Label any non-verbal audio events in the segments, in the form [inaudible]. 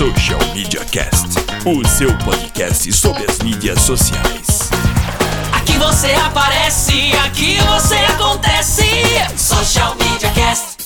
Social Media Cast, o seu podcast sobre as mídias sociais. Aqui você aparece, aqui você acontece. Social Media Cast.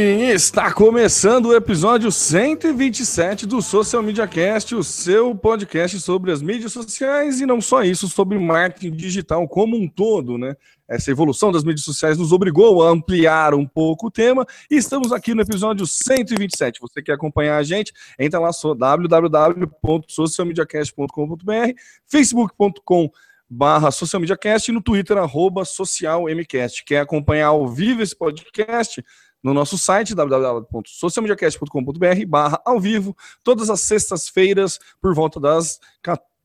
Está começando o episódio 127 do Social Media Cast, o seu podcast sobre as mídias sociais e não só isso, sobre marketing digital como um todo, né? Essa evolução das mídias sociais nos obrigou a ampliar um pouco o tema e estamos aqui no episódio 127. Você quer acompanhar a gente? Entra lá só www.socialmediacast.com.br, facebook.com barra Social Media Cast e no Twitter, arroba socialmcast. Quer acompanhar ao vivo esse podcast? No nosso site, www.socialmediacast.com.br barra ao vivo, todas as sextas-feiras, por volta das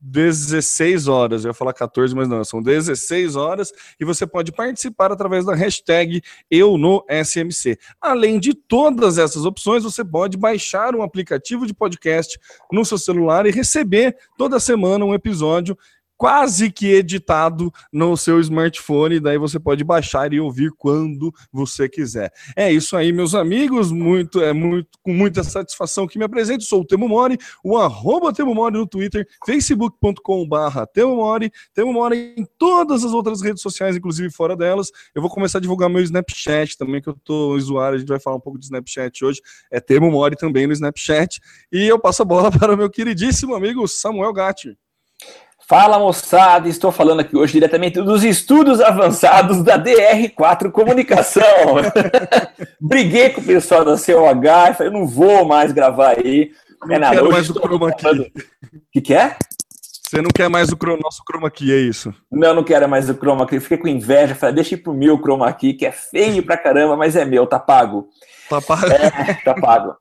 16 horas. Eu ia falar 14, mas não, são 16 horas, e você pode participar através da hashtag Eu no SMC. Além de todas essas opções, você pode baixar um aplicativo de podcast no seu celular e receber toda semana um episódio quase que editado no seu smartphone, daí você pode baixar e ouvir quando você quiser. É isso aí, meus amigos, muito é muito com muita satisfação que me apresento, sou o Temo Mori, o arroba Temo Mori no Twitter, facebook.com barra Temo Mori, Temo Mori em todas as outras redes sociais, inclusive fora delas, eu vou começar a divulgar meu Snapchat também, que eu tô usuário, a gente vai falar um pouco de Snapchat hoje, é Temo Mori também no Snapchat, e eu passo a bola [laughs] para o meu queridíssimo amigo Samuel Gatti. Fala moçada, estou falando aqui hoje diretamente dos estudos avançados da DR4 Comunicação. [laughs] Briguei com o pessoal da COH falei, eu não vou mais gravar aí. Não é nada, quero mais o chroma aqui. O que, que é? Você não quer mais o nosso chroma aqui, é isso? Não, não quero mais o chroma aqui. Fiquei com inveja, falei, deixa ir pro meu chroma aqui, que é feio pra caramba, mas é meu, tá pago. Tá pago. É, tá pago.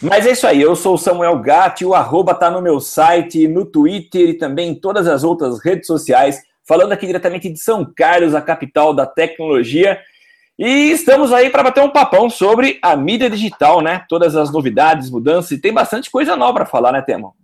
Mas é isso aí, eu sou o Samuel Gatti, o arroba tá no meu site, no Twitter e também em todas as outras redes sociais, falando aqui diretamente de São Carlos, a capital da tecnologia. E estamos aí para bater um papão sobre a mídia digital, né? Todas as novidades, mudanças, e tem bastante coisa nova para falar, né, Temo?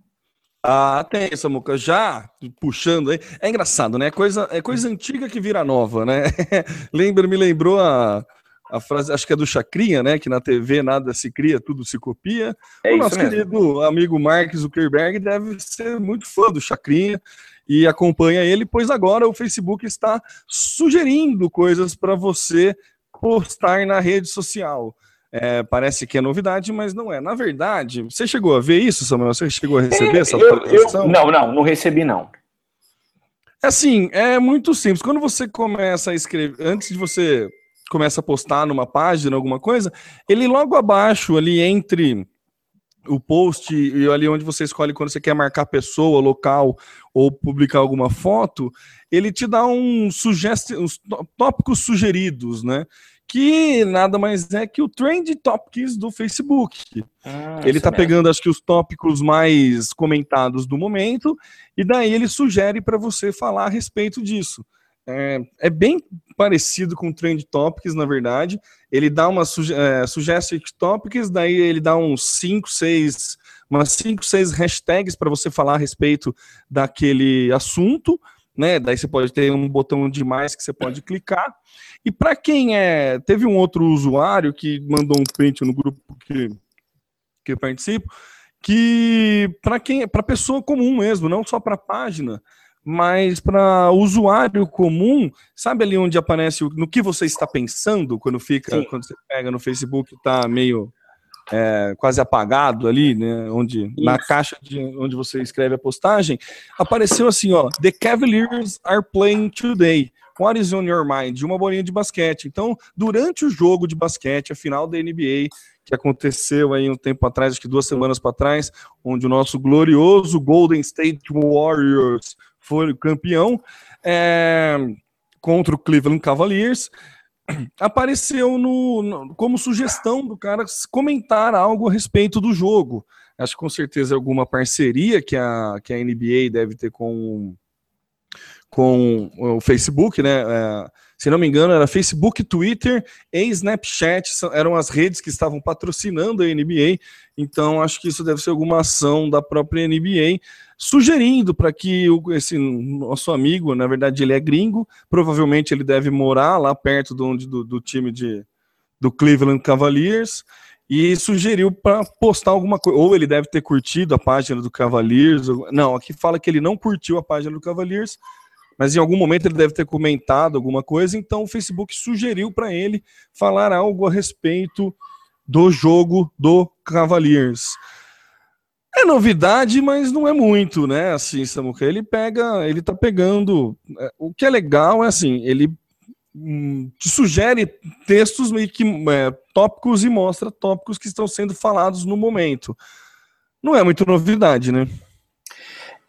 Ah, tem, Samuca. Já puxando aí. É engraçado, né? Coisa, é coisa antiga que vira nova, né? [laughs] Lembra, me lembrou a a frase, acho que é do Chacrinha, né? Que na TV nada se cria, tudo se copia. É o nosso mesmo. querido amigo Mark Zuckerberg deve ser muito fã do Chacrinha e acompanha ele, pois agora o Facebook está sugerindo coisas para você postar na rede social. É, parece que é novidade, mas não é. Na verdade, você chegou a ver isso, Samuel? Você chegou a receber essa atualização? Não, não, não recebi, não. Assim, é muito simples. Quando você começa a escrever, antes de você começa a postar numa página, alguma coisa, ele logo abaixo, ali entre o post e ali onde você escolhe quando você quer marcar pessoa, local ou publicar alguma foto, ele te dá um sugesti uns tópicos sugeridos, né? Que nada mais é que o Trend Topics do Facebook. Ah, ele tá mesmo. pegando, acho que, os tópicos mais comentados do momento, e daí ele sugere para você falar a respeito disso. É, é bem parecido com o Trend Topics, na verdade. Ele dá uma suge é, Suggested Topics, daí ele dá uns 5, 6, umas 5, 6 hashtags para você falar a respeito daquele assunto, né? Daí você pode ter um botão de mais que você pode clicar. E para quem é. Teve um outro usuário que mandou um print no grupo que, que eu participo, que para quem para pessoa comum mesmo, não só para página, mas para usuário comum, sabe ali onde aparece o, no que você está pensando quando fica, Sim. quando você pega no Facebook, tá meio é, quase apagado ali, né? Onde na Isso. caixa de onde você escreve a postagem, apareceu assim, ó, The Cavaliers are playing today. What is on your mind? Uma bolinha de basquete. Então, durante o jogo de basquete, a final da NBA, que aconteceu aí um tempo atrás, acho que duas semanas para trás, onde o nosso glorioso Golden State Warriors foi campeão é, contra o Cleveland Cavaliers apareceu no, no, como sugestão do cara comentar algo a respeito do jogo. Acho que com certeza alguma parceria que a, que a NBA deve ter com, com o Facebook, né? É, se não me engano, era Facebook, Twitter e Snapchat, eram as redes que estavam patrocinando a NBA. Então, acho que isso deve ser alguma ação da própria NBA, sugerindo para que o, esse nosso amigo, na verdade, ele é gringo, provavelmente ele deve morar lá perto do, do, do time de, do Cleveland Cavaliers e sugeriu para postar alguma coisa. Ou ele deve ter curtido a página do Cavaliers. Ou... Não, aqui fala que ele não curtiu a página do Cavaliers, mas em algum momento ele deve ter comentado alguma coisa, então o Facebook sugeriu para ele falar algo a respeito do jogo do Cavaliers. É novidade, mas não é muito, né? Assim, Samuca, ele pega, ele tá pegando. É, o que é legal é assim, ele hum, sugere textos meio que é, tópicos e mostra tópicos que estão sendo falados no momento. Não é muito novidade, né?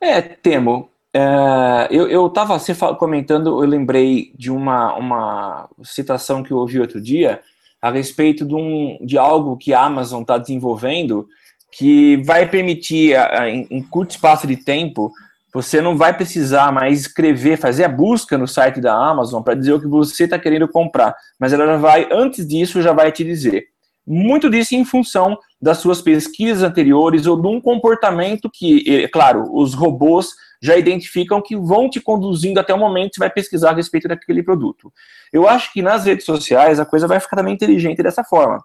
É, Temo. É, eu, eu tava você comentando, eu lembrei de uma, uma citação que eu ouvi outro dia a respeito de, um, de algo que a Amazon está desenvolvendo que vai permitir, em, curto espaço de tempo, você não vai precisar mais escrever, fazer a busca no site da Amazon para dizer o que você está querendo comprar, mas ela já vai, antes disso, já vai te dizer. Muito disso em função das suas pesquisas anteriores ou de um comportamento que, é claro, os robôs já identificam que vão te conduzindo até o momento que você vai pesquisar a respeito daquele produto. Eu acho que nas redes sociais a coisa vai ficar também inteligente dessa forma.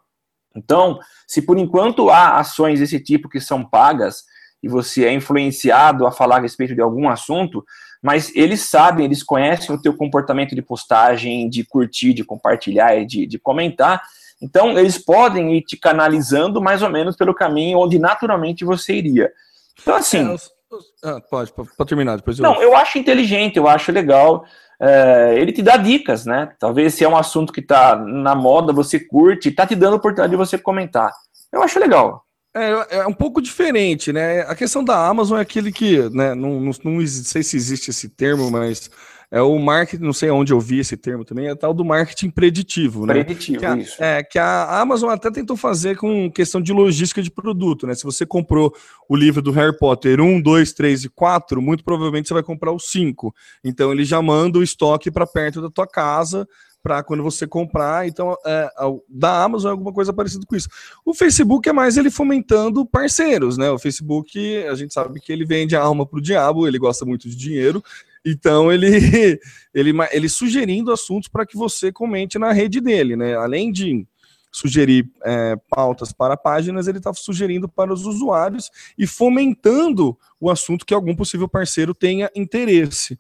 Então, se por enquanto há ações desse tipo que são pagas e você é influenciado a falar a respeito de algum assunto, mas eles sabem, eles conhecem o teu comportamento de postagem, de curtir, de compartilhar, de, de comentar, então eles podem ir te canalizando mais ou menos pelo caminho onde naturalmente você iria. Então, assim. É, ah, pode, pode terminar depois. Eu... Não, eu acho inteligente, eu acho legal é, ele te dá dicas, né? Talvez se é um assunto que está na moda, você curte, está te dando a oportunidade de você comentar. Eu acho legal. É, é um pouco diferente, né? A questão da Amazon é aquele que, né? Não, não, não sei se existe esse termo, mas é o marketing, não sei onde eu vi esse termo também, é tal do marketing preditivo, né? Preditivo, que a, isso. É, que a Amazon até tentou fazer com questão de logística de produto, né? Se você comprou o livro do Harry Potter 1, 2, 3 e 4, muito provavelmente você vai comprar o 5. Então ele já manda o estoque para perto da tua casa, para quando você comprar. Então, é, da Amazon é alguma coisa parecida com isso. O Facebook é mais ele fomentando parceiros, né? O Facebook, a gente sabe que ele vende a alma pro diabo, ele gosta muito de dinheiro. Então ele, [laughs] ele, ele sugerindo assuntos para que você comente na rede dele, né? Além de sugerir é, pautas para páginas, ele está sugerindo para os usuários e fomentando o assunto que algum possível parceiro tenha interesse.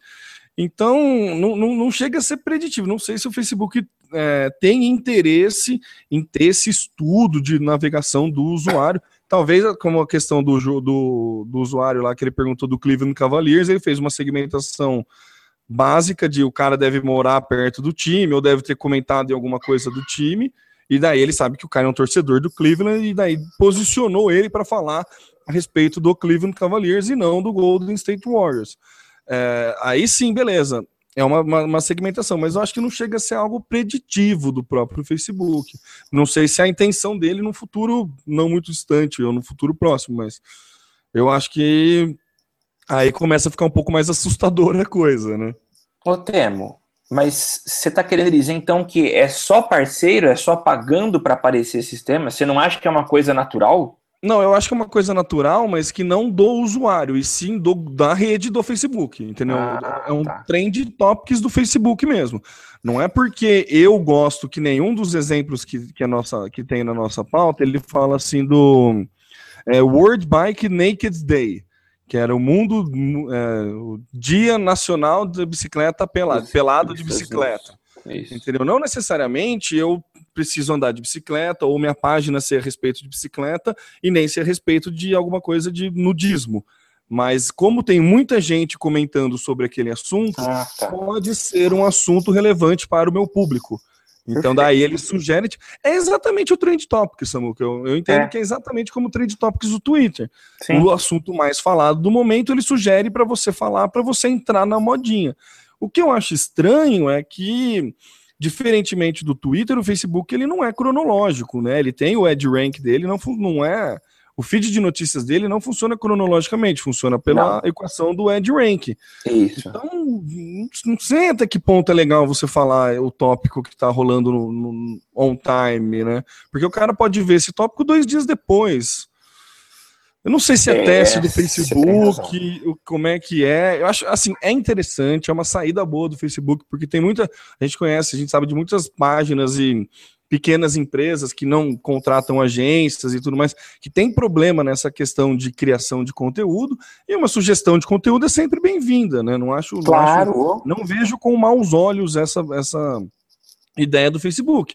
Então, não, não, não chega a ser preditivo. Não sei se o Facebook é, tem interesse em ter esse estudo de navegação do usuário Talvez, como a questão do, do, do usuário lá que ele perguntou do Cleveland Cavaliers, ele fez uma segmentação básica de o cara deve morar perto do time, ou deve ter comentado em alguma coisa do time, e daí ele sabe que o cara é um torcedor do Cleveland, e daí posicionou ele para falar a respeito do Cleveland Cavaliers e não do Golden State Warriors. É, aí sim, beleza é uma, uma, uma, segmentação, mas eu acho que não chega a ser algo preditivo do próprio Facebook. Não sei se é a intenção dele no futuro não muito distante ou no futuro próximo, mas eu acho que aí começa a ficar um pouco mais assustadora a coisa, né? Ô Temo, mas você está querendo dizer então que é só parceiro, é só pagando para aparecer esse sistema? Você não acha que é uma coisa natural? Não, eu acho que é uma coisa natural, mas que não do usuário, e sim do, da rede do Facebook, entendeu? Ah, é um tá. trend topics do Facebook mesmo. Não é porque eu gosto que nenhum dos exemplos que, que, a nossa, que tem na nossa pauta, ele fala assim do é, World Bike Naked Day, que era o mundo, é, o Dia Nacional de Bicicleta Pelado, pelado de bicicleta. Isso. Entendeu? Não necessariamente eu preciso andar de bicicleta ou minha página ser a respeito de bicicleta e nem ser a respeito de alguma coisa de nudismo. Mas como tem muita gente comentando sobre aquele assunto, Ah, tá. pode ser um assunto relevante para o meu público. Então daí ele sugere. É exatamente o Trend Topics, Samuca. Eu, eu entendo É. que é exatamente como o Trend Topics do Twitter. Sim. O assunto mais falado do momento, ele sugere para você falar, para você entrar na modinha. O que eu acho estranho é que, diferentemente do Twitter, o Facebook ele não é cronológico, né? Ele tem o Ad Rank dele, não, não é. O feed de notícias dele não funciona cronologicamente, funciona pela equação do Ad Rank. Isso. Então, não- não sei até que ponto é legal você falar o tópico que tá rolando no, no on time, né? Porque o cara pode ver esse tópico dois dias depois. Eu não sei se é, É, teste do Facebook, o- como é que é. Eu acho, assim, é interessante, é uma saída boa do Facebook, porque tem muita. A gente conhece, a gente sabe de muitas páginas e pequenas empresas que não contratam agências e tudo mais, que tem problema nessa questão de criação de conteúdo, e uma sugestão de conteúdo é sempre bem-vinda, né? Não acho, não acho Claro. não vejo com maus olhos essa, essa ideia do Facebook.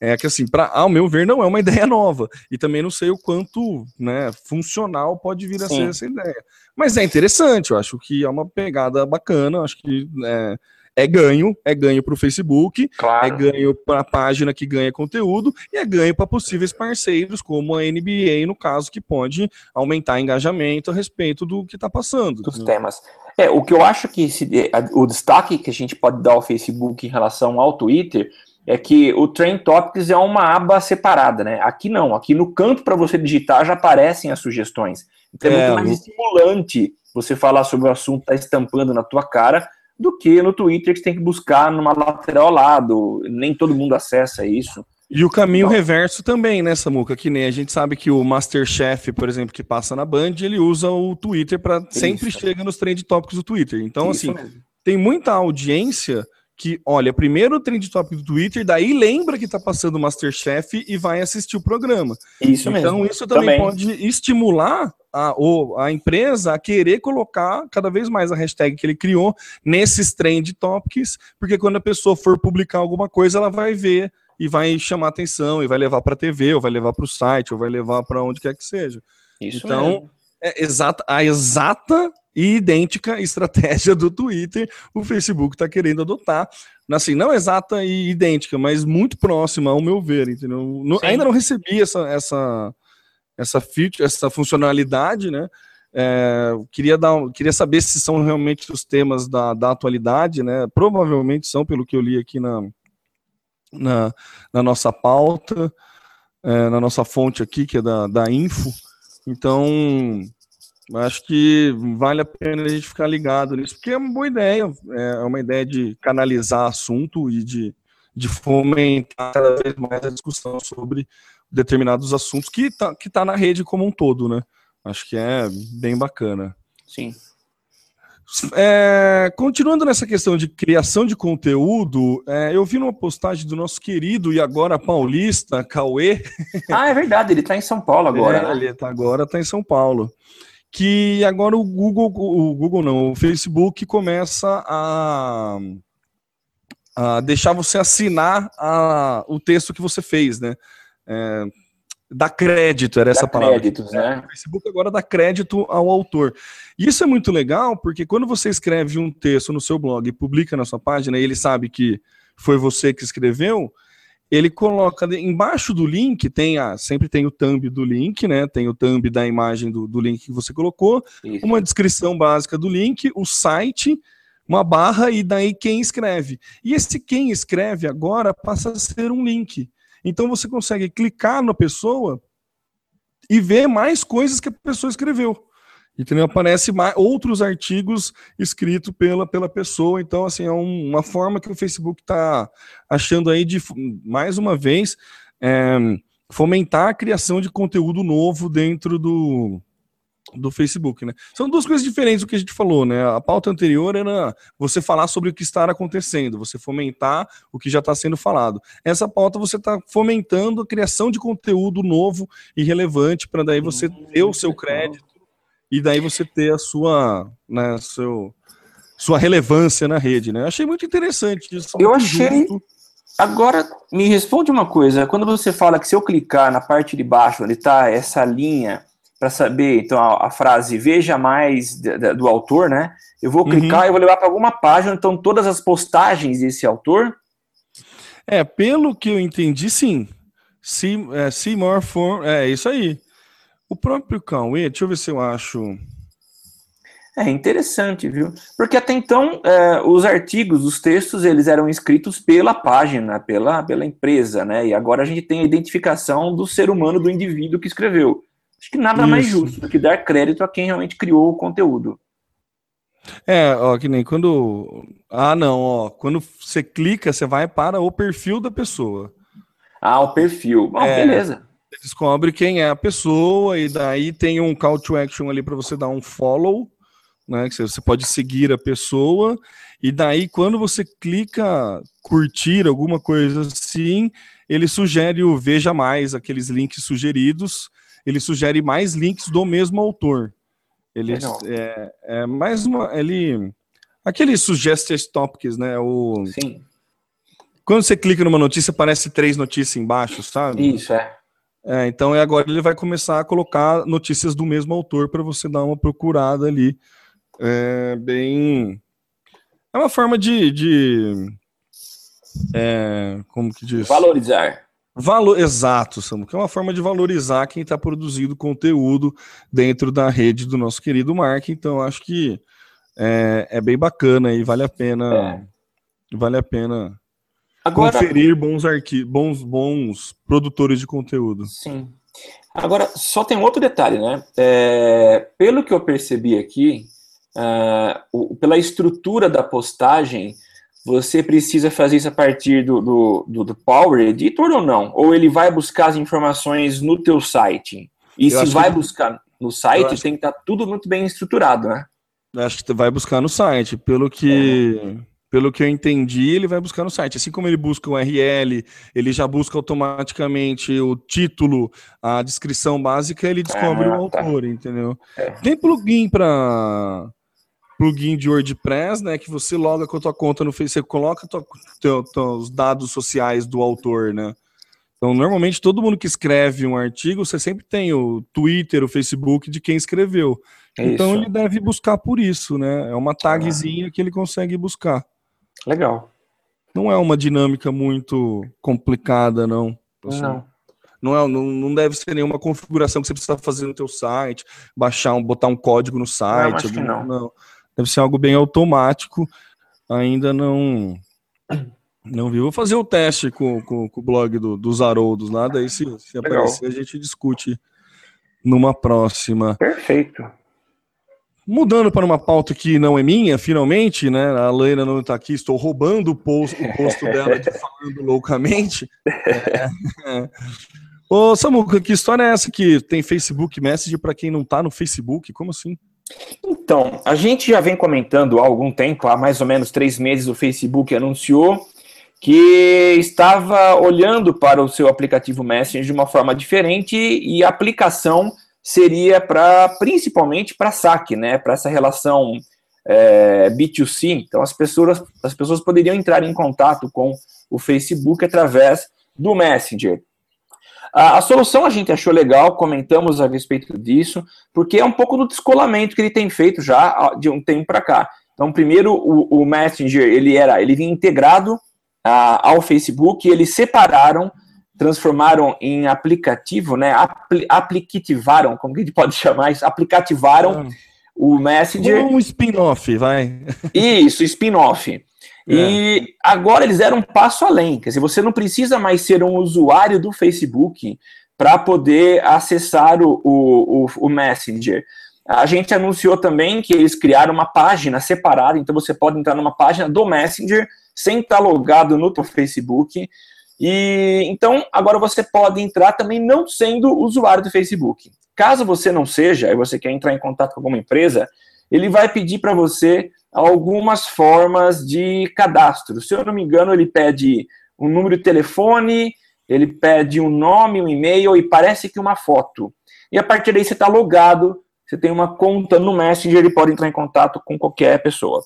É que, assim, pra, ao meu ver, não é uma [laughs] ideia nova. E também não sei o quanto né, funcional pode vir a Sim. ser essa ideia. Mas é interessante, eu acho que é uma pegada bacana, acho que é, é ganho, é ganho para o Facebook, é Claro. ganho para a página que ganha conteúdo e é ganho para possíveis parceiros, como a NBA, no caso, que pode aumentar engajamento a respeito do que está passando. dos temas. É, o que eu acho que se- a- o destaque que a gente pode dar ao Facebook em relação ao Twitter é que o Trend Topics é uma aba separada, né? Aqui não, aqui no canto para você digitar já aparecem as sugestões. Então é, É, muito mais estimulante você falar sobre o assunto tá estampando na tua cara do que no Twitter que você tem que buscar numa lateral ao lado. Nem todo mundo acessa isso. E o caminho Não. reverso também, né, Samuca? Que nem a gente sabe que o Masterchef, por exemplo, que passa na Band, ele usa o Twitter para sempre chega nos trend tópicos do Twitter. Então, Isso assim, mesmo. tem muita audiência que olha primeiro o trend topic do Twitter, daí lembra que tá passando o Masterchef e vai assistir o programa. Isso então, mesmo. isso também, Também. pode estimular a, o- a empresa a querer colocar cada vez mais a hashtag que ele criou nesses trend topics, porque quando a pessoa for publicar alguma coisa, ela vai ver e vai chamar atenção, e vai levar para TV, ou vai levar para o site, ou vai levar para onde quer que seja. Isso então, mesmo. É exata, a exata e idêntica estratégia do Twitter, o Facebook está querendo adotar. Assim, não exata e idêntica, mas muito próxima, ao meu ver, entendeu? Sim. ainda não recebi essa, essa, essa feature, essa funcionalidade, né? É, queria, dar, queria saber se são realmente os temas da, da atualidade, né? Provavelmente são, pelo que eu li aqui na, na, na nossa pauta, é, na nossa fonte aqui, que é da, da Info. Então, acho que vale a pena a gente ficar ligado nisso, porque é uma boa ideia, é uma ideia de canalizar assunto e de, de fomentar cada vez mais a discussão sobre determinados assuntos que está que tá na rede como um todo, né? Acho que é bem bacana. Sim. É, continuando nessa questão de criação de conteúdo, é, eu vi numa postagem do nosso querido e agora paulista, Cauê, [laughs] Ah, é verdade, ele tá em São Paulo agora. é, né? ele tá, agora está em São Paulo. Que agora o Google, o Google não, o Facebook começa a, a deixar você assinar a, o texto que você fez, né? É, dá crédito, era essa Dá palavra. créditos, né? O Facebook agora dá crédito ao autor. E isso é muito legal, porque quando você escreve um texto no seu blog e publica na sua página, e ele sabe que foi você que escreveu, ele coloca embaixo do link, tem a, sempre tem o thumb do link, né? Tem o thumb da imagem do, do link que você colocou, Isso. uma descrição básica do link, o site, uma barra e daí quem escreve. E esse quem escreve agora passa a ser um link. Então você consegue clicar na pessoa e ver mais coisas que a pessoa escreveu. Entendeu? Aparece mais, outros artigos escritos pela, pela pessoa. Então, assim, é um- uma forma que o Facebook está achando aí de, mais uma vez, é, fomentar a criação de conteúdo novo dentro do, do Facebook, né? São duas coisas diferentes do que a gente falou, né? A pauta anterior era você falar sobre o que está acontecendo, você fomentar o que já está sendo falado. Essa pauta você está fomentando a criação de conteúdo novo e relevante para daí você ter o seu crédito e daí você ter a sua, né, seu, sua relevância na rede, né? Eu achei muito interessante isso. Eu achei-. Agora, me responde uma coisa. Quando você fala que se eu clicar na parte de baixo, onde está essa linha para saber, então, a, a, frase veja mais de, de, do autor, né? Eu vou clicar uhum. e vou levar para alguma página, então, todas as postagens desse autor? É, pelo que eu entendi, sim. See, é, see more for. É isso aí. O próprio Cauê, deixa eu ver se eu acho. É interessante, viu? Porque até então é, os artigos, os textos, eles eram escritos pela página, pela, pela empresa, né? E agora a gente tem a identificação do ser humano, do indivíduo que escreveu. Acho que nada Isso. mais justo do que dar crédito a quem realmente criou o conteúdo. É, ó, que nem quando. Ah, não, ó. Quando você clica, você vai para o perfil da pessoa. Ah, o perfil. Bom, é, beleza. Descobre quem é a pessoa, e daí tem um call to action ali para você dar um follow né? Que você pode seguir a pessoa, e daí quando você clica curtir alguma coisa assim, ele sugere o veja mais, aqueles links sugeridos, ele sugere mais links do mesmo autor. Ele é, é, mais uma. Ele. Aquele suggested topics, né? O, Sim. Quando você clica numa notícia, aparece três notícias embaixo, sabe? Isso, é. É, então é agora ele vai começar a colocar notícias do mesmo autor para você dar uma procurada ali é bem. É uma forma de. de é, como que diz? Valorizar. Valor, exato, Samu, que é uma forma de valorizar quem está produzindo conteúdo dentro da rede do nosso querido Mark. Então, acho que é, é bem bacana e vale a pena. É. Vale a pena Agora, conferir bons, arqui bons, bons produtores de conteúdo. Sim. Agora, só tem outro detalhe, né? É, pelo que eu percebi aqui, uh, o, pela estrutura da postagem, você precisa fazer isso a partir do, do, do, do, Power Editor ou não? Ou ele vai buscar as informações no teu site? E eu se vai que... buscar no site, tem que estar tá tudo muito bem estruturado, né? Acho que vai buscar no site. Pelo que, é. pelo que eu entendi, ele vai buscar no site. Assim como ele busca o URL, ele já busca automaticamente o título, a descrição básica, ele descobre ah, o tá. autor, entendeu? É. Tem plugin para plugin de WordPress, né, que você loga com a tua conta no Facebook, você coloca tua, teu, os dados sociais do autor, né? Então, normalmente, todo mundo que escreve um artigo, você sempre tem o Twitter, o Facebook de quem escreveu. É então, ele deve buscar por isso, né? É uma tagzinha ah. que ele consegue buscar. Legal. Não é uma dinâmica muito complicada, não. Assim, não. Não, é, não, não deve ser nenhuma configuração que você precisa fazer no teu site, baixar, um, botar um código no site. Não, acho que não. não deve ser algo bem automático. Ainda não não vi. Vou fazer o teste com, com, com o blog do, dos Haroldos lá, daí se, se aparecer a gente discute numa próxima. Perfeito. Mudando para uma pauta que não é minha, finalmente, né? A Leila não está aqui, estou roubando o posto, o posto dela de [laughs] falando loucamente. É. Ô, Samuca, que história é essa que tem Facebook Message para quem não está no Facebook? Como assim? Então, a gente já vem comentando há algum tempo, há mais ou menos três meses, o Facebook anunciou que estava olhando para o seu aplicativo Messenger de uma forma diferente e a aplicação seria para principalmente para saque, né? Para essa relação é, B2C. Então as pessoas, as pessoas poderiam entrar em contato com o Facebook através do Messenger. A, a, solução a gente achou legal, comentamos a respeito disso, porque é um pouco do descolamento que ele tem feito já de um tempo para cá. Então, primeiro, o, o, Messenger ele era, ele vinha integrado ao Facebook, e eles separaram, transformaram em aplicativo, né? Apli, aplicativaram, como que a gente pode [laughs] chamar isso? Aplicativaram ah. o Messenger. Um spin-off, vai. Isso, spin-off. É. E agora eles deram um passo além. Quer dizer, você não precisa mais ser um usuário do Facebook para poder acessar o, o, o, Messenger. A gente anunciou também que eles criaram uma página separada, então você pode entrar numa página do Messenger sem estar logado no teu Facebook. E então agora você pode entrar também não sendo usuário do Facebook. Caso você não seja e você quer entrar em contato com alguma empresa, ele vai pedir para você algumas formas de cadastro. Se eu não me engano, ele pede um número de telefone, ele pede um nome, um e-mail e parece que uma foto. E a partir daí você está logado, você tem uma conta no Messenger, ele pode entrar em contato com qualquer pessoa.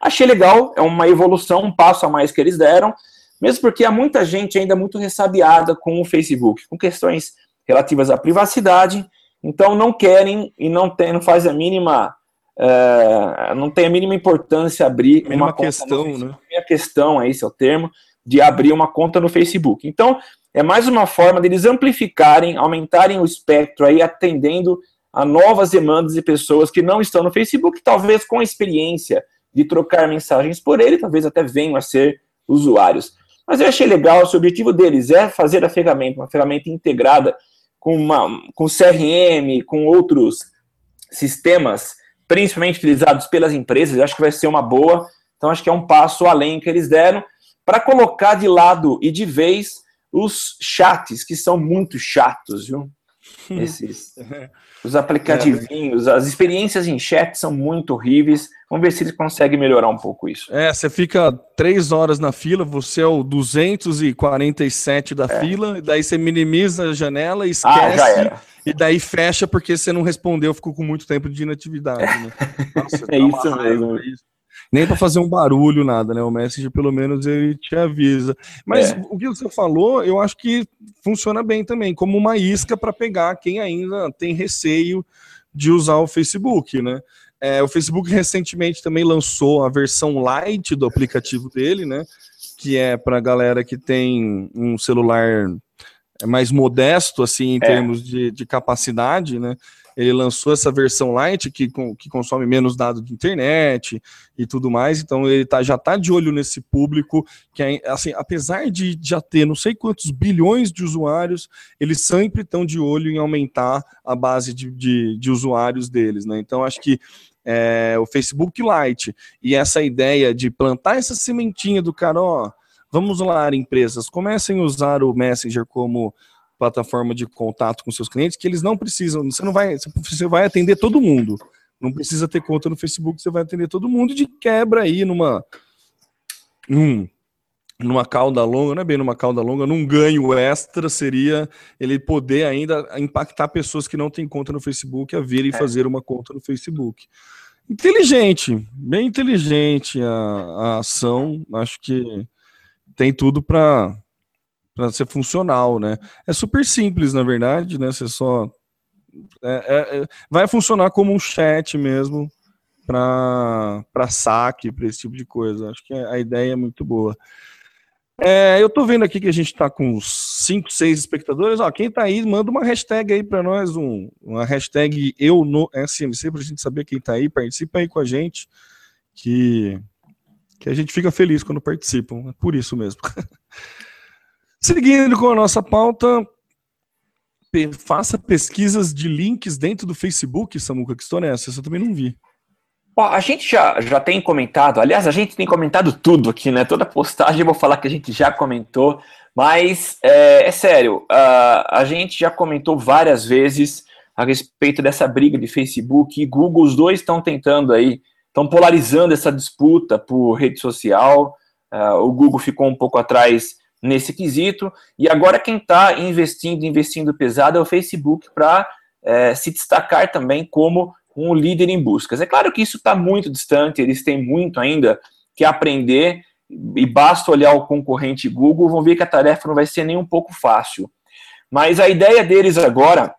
Achei legal, é uma evolução, um passo a mais que eles deram, mesmo porque há muita gente ainda muito ressabiada com o Facebook, com questões relativas à privacidade, Então não querem e não tem, não faz a mínima é, não tem a mínima importância abrir Mínima uma conta questão, né? Minha questão, é esse é o termo, de abrir uma conta no Facebook. Então, é mais uma forma deles amplificarem, aumentarem o espectro aí, atendendo a novas demandas de pessoas que não estão no Facebook, talvez com a experiência de trocar mensagens por ele, talvez até venham a ser usuários. Mas eu achei legal, se o objetivo deles é fazer a ferramenta, uma ferramenta integrada com, uma, com CRM, com outros sistemas, principalmente utilizados pelas empresas, acho que vai ser uma boa. Então, acho que é um passo além que eles deram para colocar de lado e de vez os chats, que são muito chatos, viu? [laughs] Esses, os aplicativinhos, as experiências em chat são muito horríveis. Vamos ver se eles conseguem melhorar um pouco isso. É, você fica três horas na fila, você é o 247 da fila, e daí você minimiza a janela, Ah, esquece, era. e daí fecha porque você não respondeu, ficou com muito tempo de inatividade, né? [laughs] Nossa, É isso mesmo. isso. Nem para fazer um barulho, nada, né? O Messenger, pelo menos, ele te avisa. Mas É. o que você falou, eu acho que funciona bem também, como uma isca para pegar quem ainda tem receio de usar o Facebook, né? É, o Facebook recentemente também lançou a versão light do aplicativo dele, né? Que é para galera que tem um celular mais modesto, assim, em É. termos de, de capacidade, né? Ele lançou essa versão light que, que consome menos dados de internet e tudo mais, então ele tá, já tá de olho nesse público que, é, assim, apesar de já ter não sei quantos bilhões de usuários, eles sempre estão de olho em aumentar a base de, de, de usuários deles, né? Então acho que é, o Facebook Lite e essa ideia de plantar essa sementinha do cara, ó, vamos lá, empresas, comecem a usar o Messenger como plataforma de contato com seus clientes, que eles não precisam, você não vai, você vai atender todo mundo. Não precisa ter conta no Facebook, você vai atender todo mundo de quebra aí numa num, numa cauda longa, não é bem numa cauda longa, num ganho extra seria ele poder ainda impactar pessoas que não têm conta no Facebook a virem É. fazer uma conta no Facebook. Inteligente, bem inteligente a, a ação, acho que tem tudo para para ser funcional, né? É super simples, na verdade, né? Você só é- é- é- vai funcionar como um chat mesmo para para saque, para esse tipo de coisa. Acho que a ideia é muito boa. É, eu tô vendo aqui que a gente tá com uns 5, 6 espectadores. Ó, quem tá aí, manda uma hashtag aí para nós, um, uma hashtag eu no SMC, pra gente saber quem tá aí. Participa aí com a gente, que, que a gente fica feliz quando participam. É por isso mesmo. [laughs] Seguindo com a nossa pauta, faça pesquisas de links dentro do Facebook, Samuca. Que história é essa? Essa eu também não vi. Ó, a gente já, já tem comentado, aliás, a gente tem comentado tudo aqui, né? Toda postagem eu vou falar que a gente já comentou, mas é, é sério, a, a gente já comentou várias vezes a respeito dessa briga de Facebook e Google, os dois estão tentando aí, estão polarizando essa disputa por rede social, o Google ficou um pouco atrás nesse quesito, e agora quem está investindo, investindo pesado é o Facebook para se destacar também como um líder em buscas. É claro que isso está muito distante, eles têm muito ainda que aprender, e basta olhar o concorrente Google, vão ver que a tarefa não vai ser nem um pouco fácil. Mas a ideia deles agora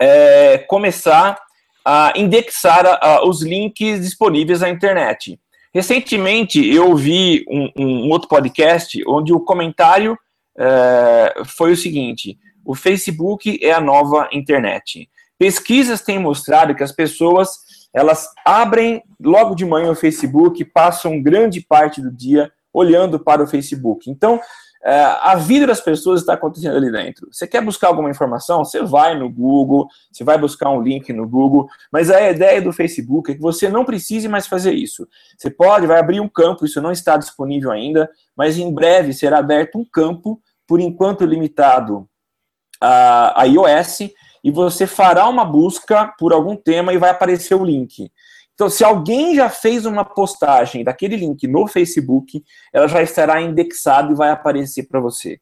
é começar a indexar a- a- os links disponíveis na internet. Recentemente eu ouvi um, um outro podcast onde o comentário é, foi o seguinte: o Facebook é a nova internet. Pesquisas têm mostrado que as pessoas elas abrem logo de manhã o Facebook, passam grande parte do dia olhando para o Facebook. Então, a vida das pessoas está acontecendo ali dentro. Você quer buscar alguma informação? Você vai no Google, você vai buscar um link no Google, mas a ideia do Facebook é que você não precise mais fazer isso. Você pode, vai abrir um campo, isso não está disponível ainda, mas em breve será aberto um campo, por enquanto limitado a, a iOS, e você fará uma busca por algum tema e vai aparecer o link. Então, se alguém já fez uma postagem daquele link no Facebook, ela já estará indexada e vai aparecer para você.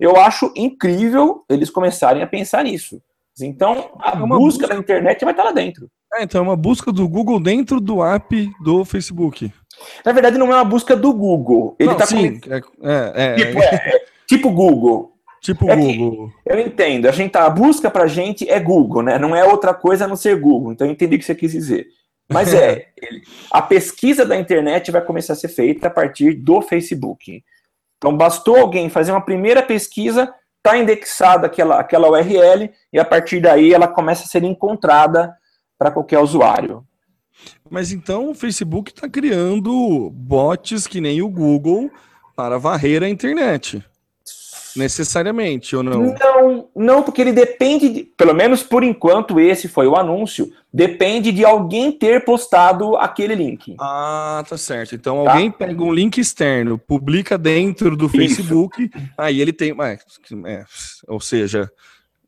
Eu acho incrível eles começarem a pensar nisso. Então, a É uma busca busca- da internet vai estar lá dentro. É, então é uma busca do Google dentro do app do Facebook. Na verdade, não é uma busca do Google. Ele Não, está sim, é, é, é, tipo, é, tipo Google. Tipo É Google. Eu entendo. A gente tá, a busca pra gente é Google, né? Não é outra coisa a não ser Google. Então eu entendi o que você quis dizer. Mas [laughs] é, ele- a pesquisa da internet vai começar a ser feita a partir do Facebook. Então bastou alguém fazer uma primeira pesquisa, tá indexada aquela, aquela URL e a partir daí ela começa a ser encontrada para qualquer usuário. Mas então o Facebook está criando bots que nem o Google para varrer a internet. Necessariamente, ou não? Não, não, porque ele depende, de, pelo menos por enquanto esse foi o anúncio, depende de alguém ter postado aquele link. Ah, tá certo. Então Tá. alguém pega um link externo, publica dentro do Facebook, aí ele tem. é, é, ou seja,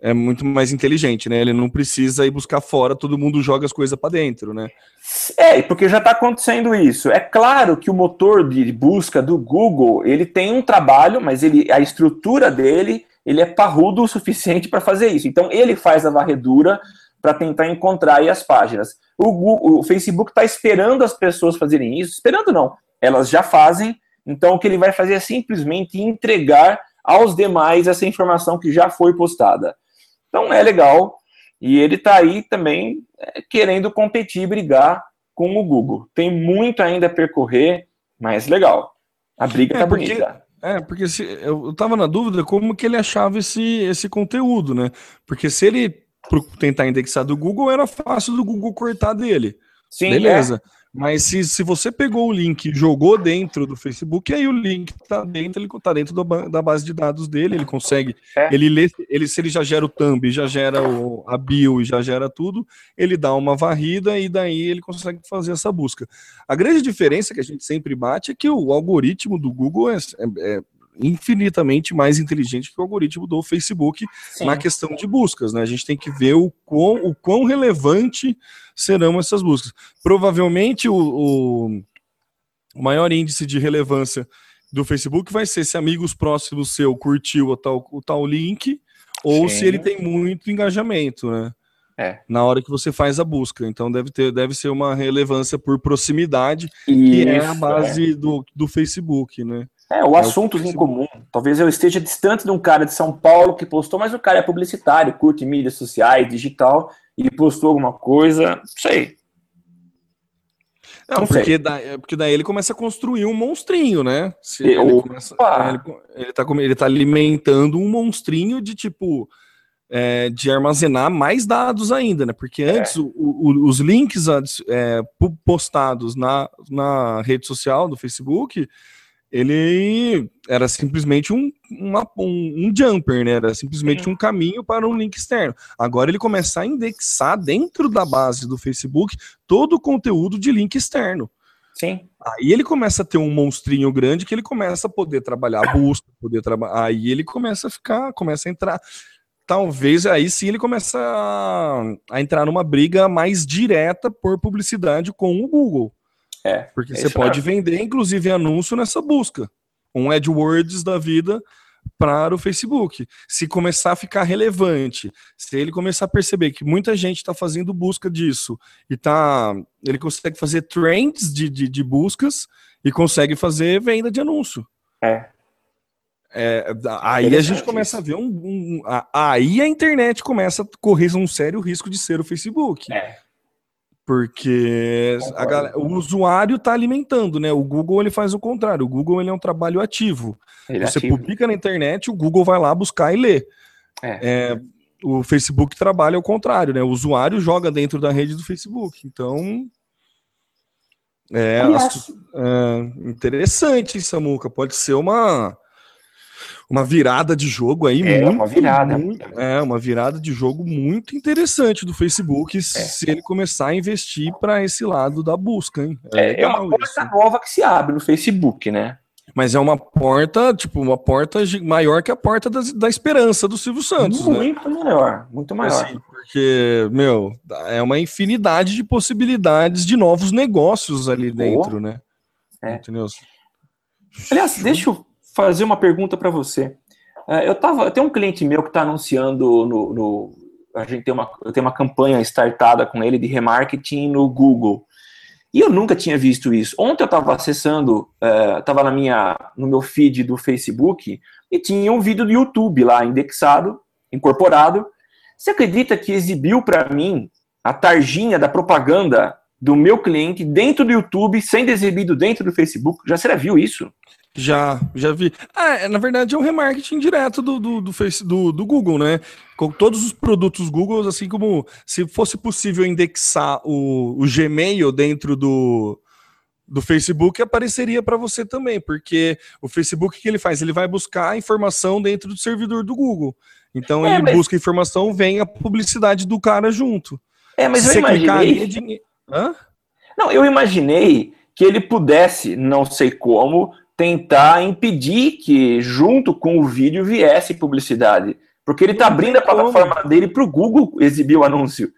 é muito mais inteligente, né? Ele não precisa ir buscar fora, todo mundo joga as coisas para dentro, né? É, porque já está acontecendo isso. É claro que o motor de busca do Google ele tem um trabalho, mas ele, a estrutura dele ele é parrudo o suficiente para fazer isso. Então ele faz a varredura para tentar encontrar aí as páginas. O, Google- o Facebook está esperando as pessoas fazerem isso. Esperando não, elas já fazem. Então o que ele vai fazer é simplesmente entregar aos demais essa informação que já foi postada. Então é legal. E ele está aí também é, querendo competir, brigar com o Google. Tem muito ainda a percorrer, mas legal. A briga É, tá porque- bonita. É, porque se, eu, eu tava na dúvida como que ele achava esse, esse conteúdo, né? Porque se ele tentar indexar do Google, era fácil do Google cortar dele. Sim, Beleza. Mas se, se você pegou o link e jogou dentro do Facebook, aí o link tá dentro, ele tá dentro do da base de dados dele, ele consegue. É. Ele lê, ele, se ele já gera o thumb, já gera o, a bio e já gera tudo, ele dá uma varrida e daí ele consegue fazer essa busca. A grande diferença que a gente sempre bate é que o algoritmo do Google é, é- é infinitamente mais inteligente que o algoritmo do Facebook Sim. na questão de buscas, né? A gente tem que ver o quão, o quão relevante serão essas buscas. Provavelmente o, o- maior índice de relevância do Facebook vai ser se amigos próximos seu curtiu o tal, o tal link ou Sim. se ele tem muito engajamento, né? É. Na hora que você faz a busca. Então deve ter, deve ser uma relevância por proximidade, que é a Isso, base do, do Facebook, né? É, é o assuntos em comum. Talvez eu esteja distante de um cara de São Paulo que postou, mas o cara é publicitário, curte mídias sociais, digital, e postou alguma coisa, não sei. Não, Não sei. porque, da- é, porque daí ele começa a construir um monstrinho, né? Se ele, opa! começa- é, ele, ele tá, ele tá alimentando um monstrinho de tipo. é, de armazenar mais dados ainda, né? Porque É. antes o- o- os links é, postados na, na rede social do Facebook, ele era simplesmente um, uma- um, um jumper, né? Era simplesmente um caminho para um link externo. Agora ele começa a indexar dentro da base do Facebook todo o conteúdo de link externo. Sim. Aí ele começa a ter um monstrinho grande que ele começa a poder trabalhar a busca, poder trabalhar. Aí ele começa a ficar, começa a entrar. Talvez aí sim ele começa a, a entrar numa briga mais direta por publicidade com o Google. É. Porque é você pode mesmo. vender, inclusive, anúncio nessa busca. Um AdWords da vida para o Facebook. Se começar a ficar relevante, se ele começar a perceber que muita gente está fazendo busca disso e tá, ele consegue fazer trends de, de, de buscas e consegue fazer venda de anúncio. É. É, aí a gente começa a ver um, um- a- Aí a internet começa a correr um sério risco de ser o Facebook. É. Porque galera- o usuário está alimentando, né? O Google ele faz o contrário. O Google ele é um trabalho ativo. Ele é Você ativo. publica na internet, o Google vai lá buscar e lê. É. É, o Facebook trabalha ao contrário, né? O usuário joga dentro da rede do Facebook. Então. É, as- é, interessante, Samuca. Pode ser uma uma virada de jogo aí É, muito, uma virada. muito- é uma virada de jogo muito interessante do Facebook se ele começar a investir para esse lado da busca, hein? É, é legal uma isso. porta nova que se abre no Facebook, né? Mas é uma porta, tipo, uma porta maior que a porta da, da esperança do Silvio Santos, né? muito maior, muito maior. Assim, porque, meu, é uma infinidade de possibilidades de novos negócios ali dentro, né? É. Entendeu? Aliás, deixa eu fazer uma pergunta para você. É, eu tava, tenho um cliente meu que está anunciando no, no- a gente tem uma, eu tenho uma campanha startada com ele de remarketing no Google. E eu nunca tinha visto isso. Ontem eu estava acessando, estava na minha, no meu feed do Facebook e tinha um vídeo do YouTube lá indexado, incorporado. Você acredita que exibiu para mim a tarjinha da propaganda do meu cliente dentro do YouTube, sendo exibido dentro do Facebook? Já já viu isso? Já, já vi. Ah, é, na verdade é um remarketing direto do, do, do, face, do, do Google, né? Com todos os produtos Google, assim como se fosse possível indexar o, o Gmail dentro do, do Facebook, apareceria para você também, porque o Facebook, o que ele faz? Ele vai buscar a informação dentro do servidor do Google. Então é, ele mas... busca informação, vem a publicidade do cara junto. É, mas se eu imaginei... De... Hã? Não, eu imaginei que ele pudesse, não sei como, tentar impedir que, junto com o vídeo, viesse publicidade. Porque ele está abrindo a plataforma como. dele para o Google exibir o anúncio.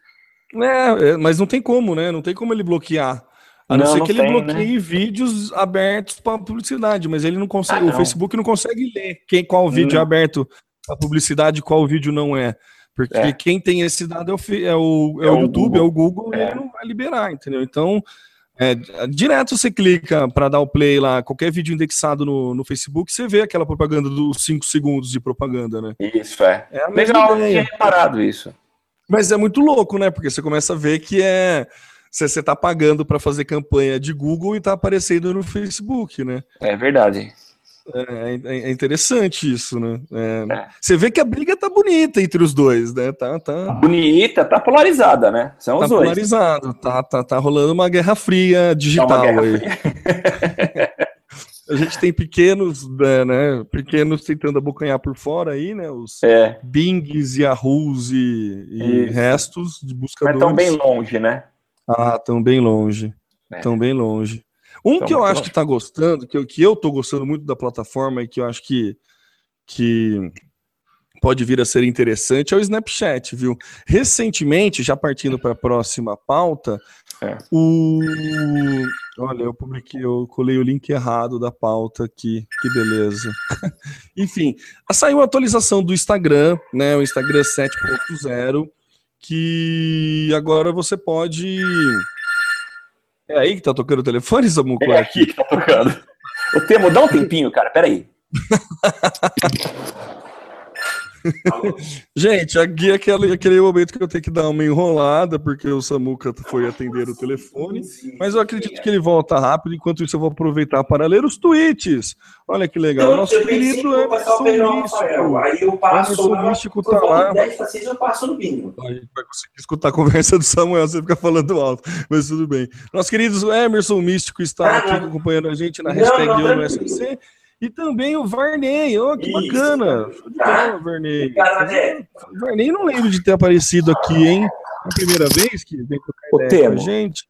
É, é, mas não tem como, né? Não tem como ele bloquear. A não, não ser que ele tem, bloqueie né? vídeos abertos para publicidade, mas ele não consegue. Ah, não. O Facebook não consegue ler quem, qual vídeo hum. é aberto para publicidade e qual vídeo não é. Porque é. quem tem esse dado é o, é o, é, é o YouTube, Google. é o Google, e ele não vai liberar, entendeu? Então, é, direto você clica para dar o play lá, qualquer vídeo indexado no, no Facebook, você vê aquela propaganda dos 5 segundos de propaganda, né? Isso, é. é Legal, eu tinha reparado isso. Mas é muito louco, né? Porque você começa a ver que é. Você está pagando para fazer campanha de Google e está aparecendo no Facebook, né? É verdade. É, é, é, interessante isso, né? É, é. Você vê que a briga tá bonita entre os dois, né? Tá, tá... Bonita, tá polarizada, né? São tá os dois. polarizado, tá, tá, tá rolando uma guerra fria digital tá guerra aí. Fria. [laughs] a gente tem pequenos, né, né, pequenos tentando abocanhar por fora aí, né? Os é. Bings, Yahoos e, e restos de buscadores. Mas estão bem longe, né? Ah, estão bem longe. Estão é. bem longe. Um então, que eu acho que tá gostando, que eu, que eu tô gostando muito da plataforma e que eu acho que, que pode vir a ser interessante é o Snapchat, viu? Recentemente, já partindo para a próxima pauta, é. o olha, eu publiquei, eu colei o link errado da pauta aqui, que beleza. [laughs] Enfim, saiu a atualização do Instagram, né? O Instagram 7.0, que agora você pode é aí que tá tocando o telefone, Samuco? É aqui que tá tocando. O Temo, dá um tempinho, cara, peraí. [laughs] Gente, aqui é aquele, aquele momento que eu tenho que dar uma enrolada, porque o Samuca foi atender o telefone, mas eu acredito que ele volta rápido, enquanto isso eu vou aproveitar para ler os tweets. Olha que legal. Eu, Nosso eu querido Emerson Místico. Aí eu passo Emerson Místico tá lá. 10 para 6 eu passo no bingo. A gente vai conseguir escutar a conversa do Samuel, você fica falando alto, mas tudo bem. Nosso querido Emerson Místico está ah, aqui acompanhando a gente na hashtag não, não. E também o Varney, oh, que Isso. bacana. Tá. Varney. O Varney não lembro de ter aparecido aqui, hein? A primeira vez que vem com a gente.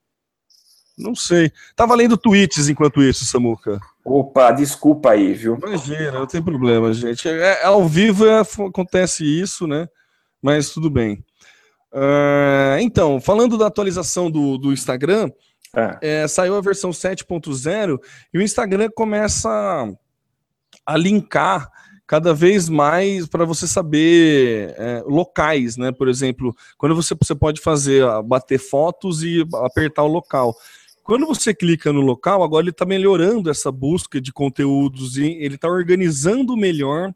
Não sei. Tava lendo tweets enquanto isso, Samuca. Opa, desculpa aí, viu? Imagina, não tem problema, gente. É, é ao vivo é, acontece isso, né? Mas tudo bem. Uh, então, falando da atualização do, do Instagram, é. É, saiu a versão 7.0 e o Instagram começa a linkar cada vez mais para você saber é, locais, né? Por exemplo, quando você, você pode fazer, bater fotos e apertar o local. Quando você clica no local, agora ele está melhorando essa busca de conteúdos e ele está organizando melhor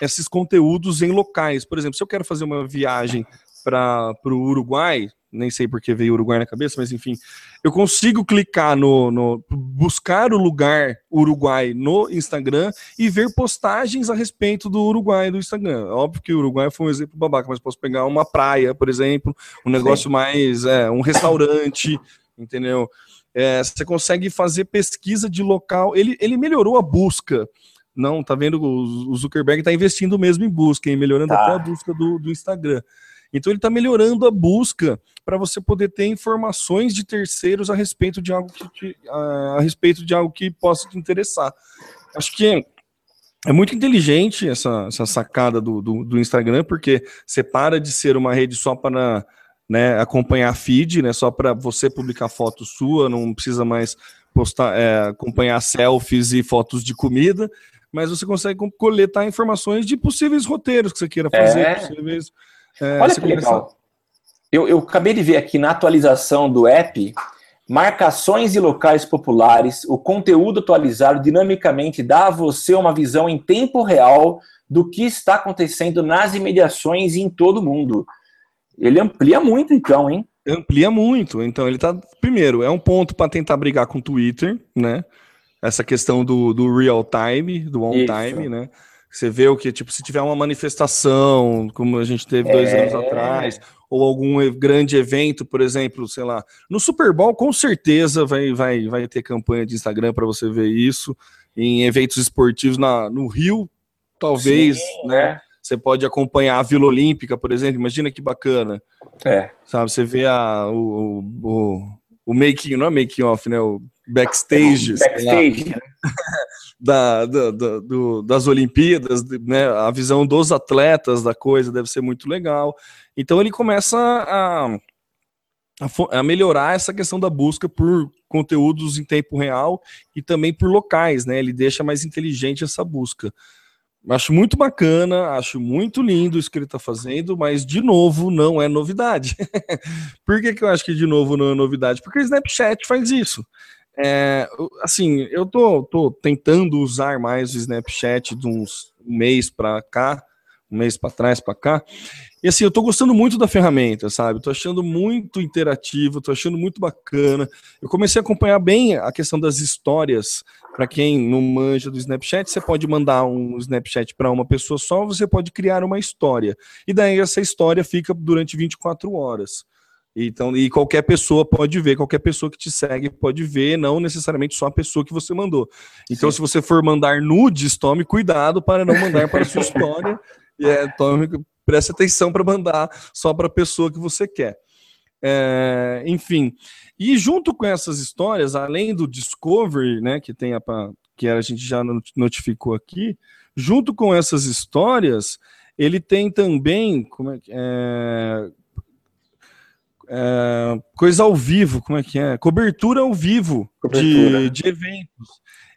esses conteúdos em locais. Por exemplo, se eu quero fazer uma viagem para o Uruguai, nem sei porque veio Uruguai na cabeça, mas enfim, eu consigo clicar no, no, buscar o lugar Uruguai no Instagram e ver postagens a respeito do Uruguai do Instagram. Óbvio que o Uruguai foi um exemplo babaca, mas posso pegar uma praia, por exemplo, um negócio Sim. mais, é, um restaurante, entendeu? É, você consegue fazer pesquisa de local. Ele, ele melhorou a busca. Não, tá vendo? O, Zuckerberg está investindo mesmo em busca, em melhorando tá. até a busca do, do Instagram. Então ele está melhorando a busca para você poder ter informações de terceiros a respeito de algo que te, a, a, respeito de algo que possa te interessar. Acho que é muito inteligente essa, essa sacada do, do, do Instagram, porque você para de ser uma rede só para né, acompanhar feed, né, só para você publicar foto sua, não precisa mais postar, é, acompanhar selfies e fotos de comida, mas você consegue coletar informações de possíveis roteiros que você queira fazer, é. possíveis é, Olha que legal. Eu, eu acabei de ver aqui na atualização do app, marcações e locais populares, o conteúdo atualizado dinamicamente dá a você uma visão em tempo real do que está acontecendo nas imediações e em todo o mundo. Ele amplia muito, então, hein? Amplia muito. Então, ele tá. Primeiro, é um ponto para tentar brigar com o Twitter, né? Essa questão do, do real time, do on time, Isso. né? Você vê o que, tipo, se tiver uma manifestação, como a gente teve dois é... anos atrás, ou algum grande evento, por exemplo, sei lá, no Super Bowl, com certeza vai, vai, vai ter campanha de Instagram para você ver isso. Em eventos esportivos na, no Rio, talvez, Sim, né? É. Você pode acompanhar a Vila Olímpica, por exemplo. Imagina que bacana. É. Sabe, você vê a, o, o, o making, não é making off, né? O backstage. Backstage. [laughs] Da, da, da do, das Olimpíadas, né? A visão dos atletas da coisa deve ser muito legal. Então ele começa a, a, melhorar essa questão da busca por conteúdos em tempo real e também por locais, né? Ele deixa mais inteligente essa busca. Acho muito bacana, acho muito lindo isso que ele está fazendo, mas de novo não é novidade. [laughs] Por que, que eu acho que de novo não é novidade? Porque o Snapchat faz isso. É, assim, eu tô, tô tentando usar mais o Snapchat de uns um mês para cá, um mês para trás para cá. E assim, eu tô gostando muito da ferramenta, sabe? Tô achando muito interativo, tô achando muito bacana. Eu comecei a acompanhar bem a questão das histórias. Para quem não manja do Snapchat, você pode mandar um Snapchat para uma pessoa só, você pode criar uma história. E daí essa história fica durante 24 horas. Então, e qualquer pessoa pode ver, qualquer pessoa que te segue pode ver, não necessariamente só a pessoa que você mandou. Então, Sim. se você for mandar nudes, tome cuidado para não mandar para a sua história. E [laughs] é, tome, preste atenção para mandar só para a pessoa que você quer. É, enfim, e junto com essas histórias, além do Discovery, né, que tem a, que a gente já notificou aqui, junto com essas histórias, ele tem também como é, é, é, coisa ao vivo, como é que é? Cobertura ao vivo Cobertura. De, de eventos.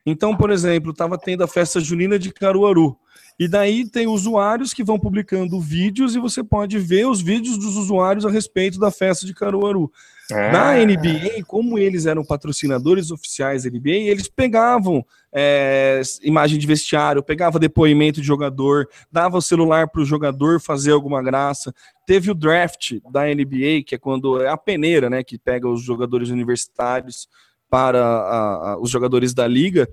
Então, por exemplo, estava tendo a festa junina de Caruaru. E daí tem usuários que vão publicando vídeos e você pode ver os vídeos dos usuários a respeito da festa de Caruaru. Ah. Na NBA, como eles eram patrocinadores oficiais da NBA, eles pegavam é, imagem de vestiário, pegava depoimento de jogador, dava o celular para o jogador fazer alguma graça. Teve o draft da NBA, que é quando é a peneira, né, que pega os jogadores universitários para a, a, os jogadores da liga.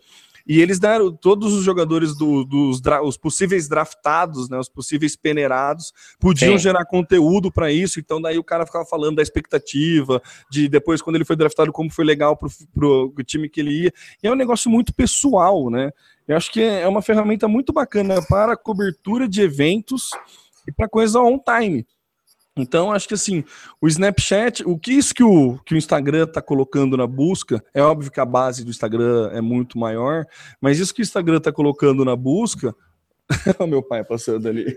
E eles deram todos os jogadores do, dos os possíveis draftados, né, os possíveis peneirados, podiam Sim. gerar conteúdo para isso. Então, daí o cara ficava falando da expectativa, de depois, quando ele foi draftado, como foi legal para o time que ele ia. E é um negócio muito pessoal, né? Eu acho que é uma ferramenta muito bacana para cobertura de eventos e para coisa on time. Então, acho que assim, o Snapchat, o que isso que o, que o Instagram está colocando na busca, é óbvio que a base do Instagram é muito maior, mas isso que o Instagram está colocando na busca. [laughs] o meu pai passando ali. [laughs]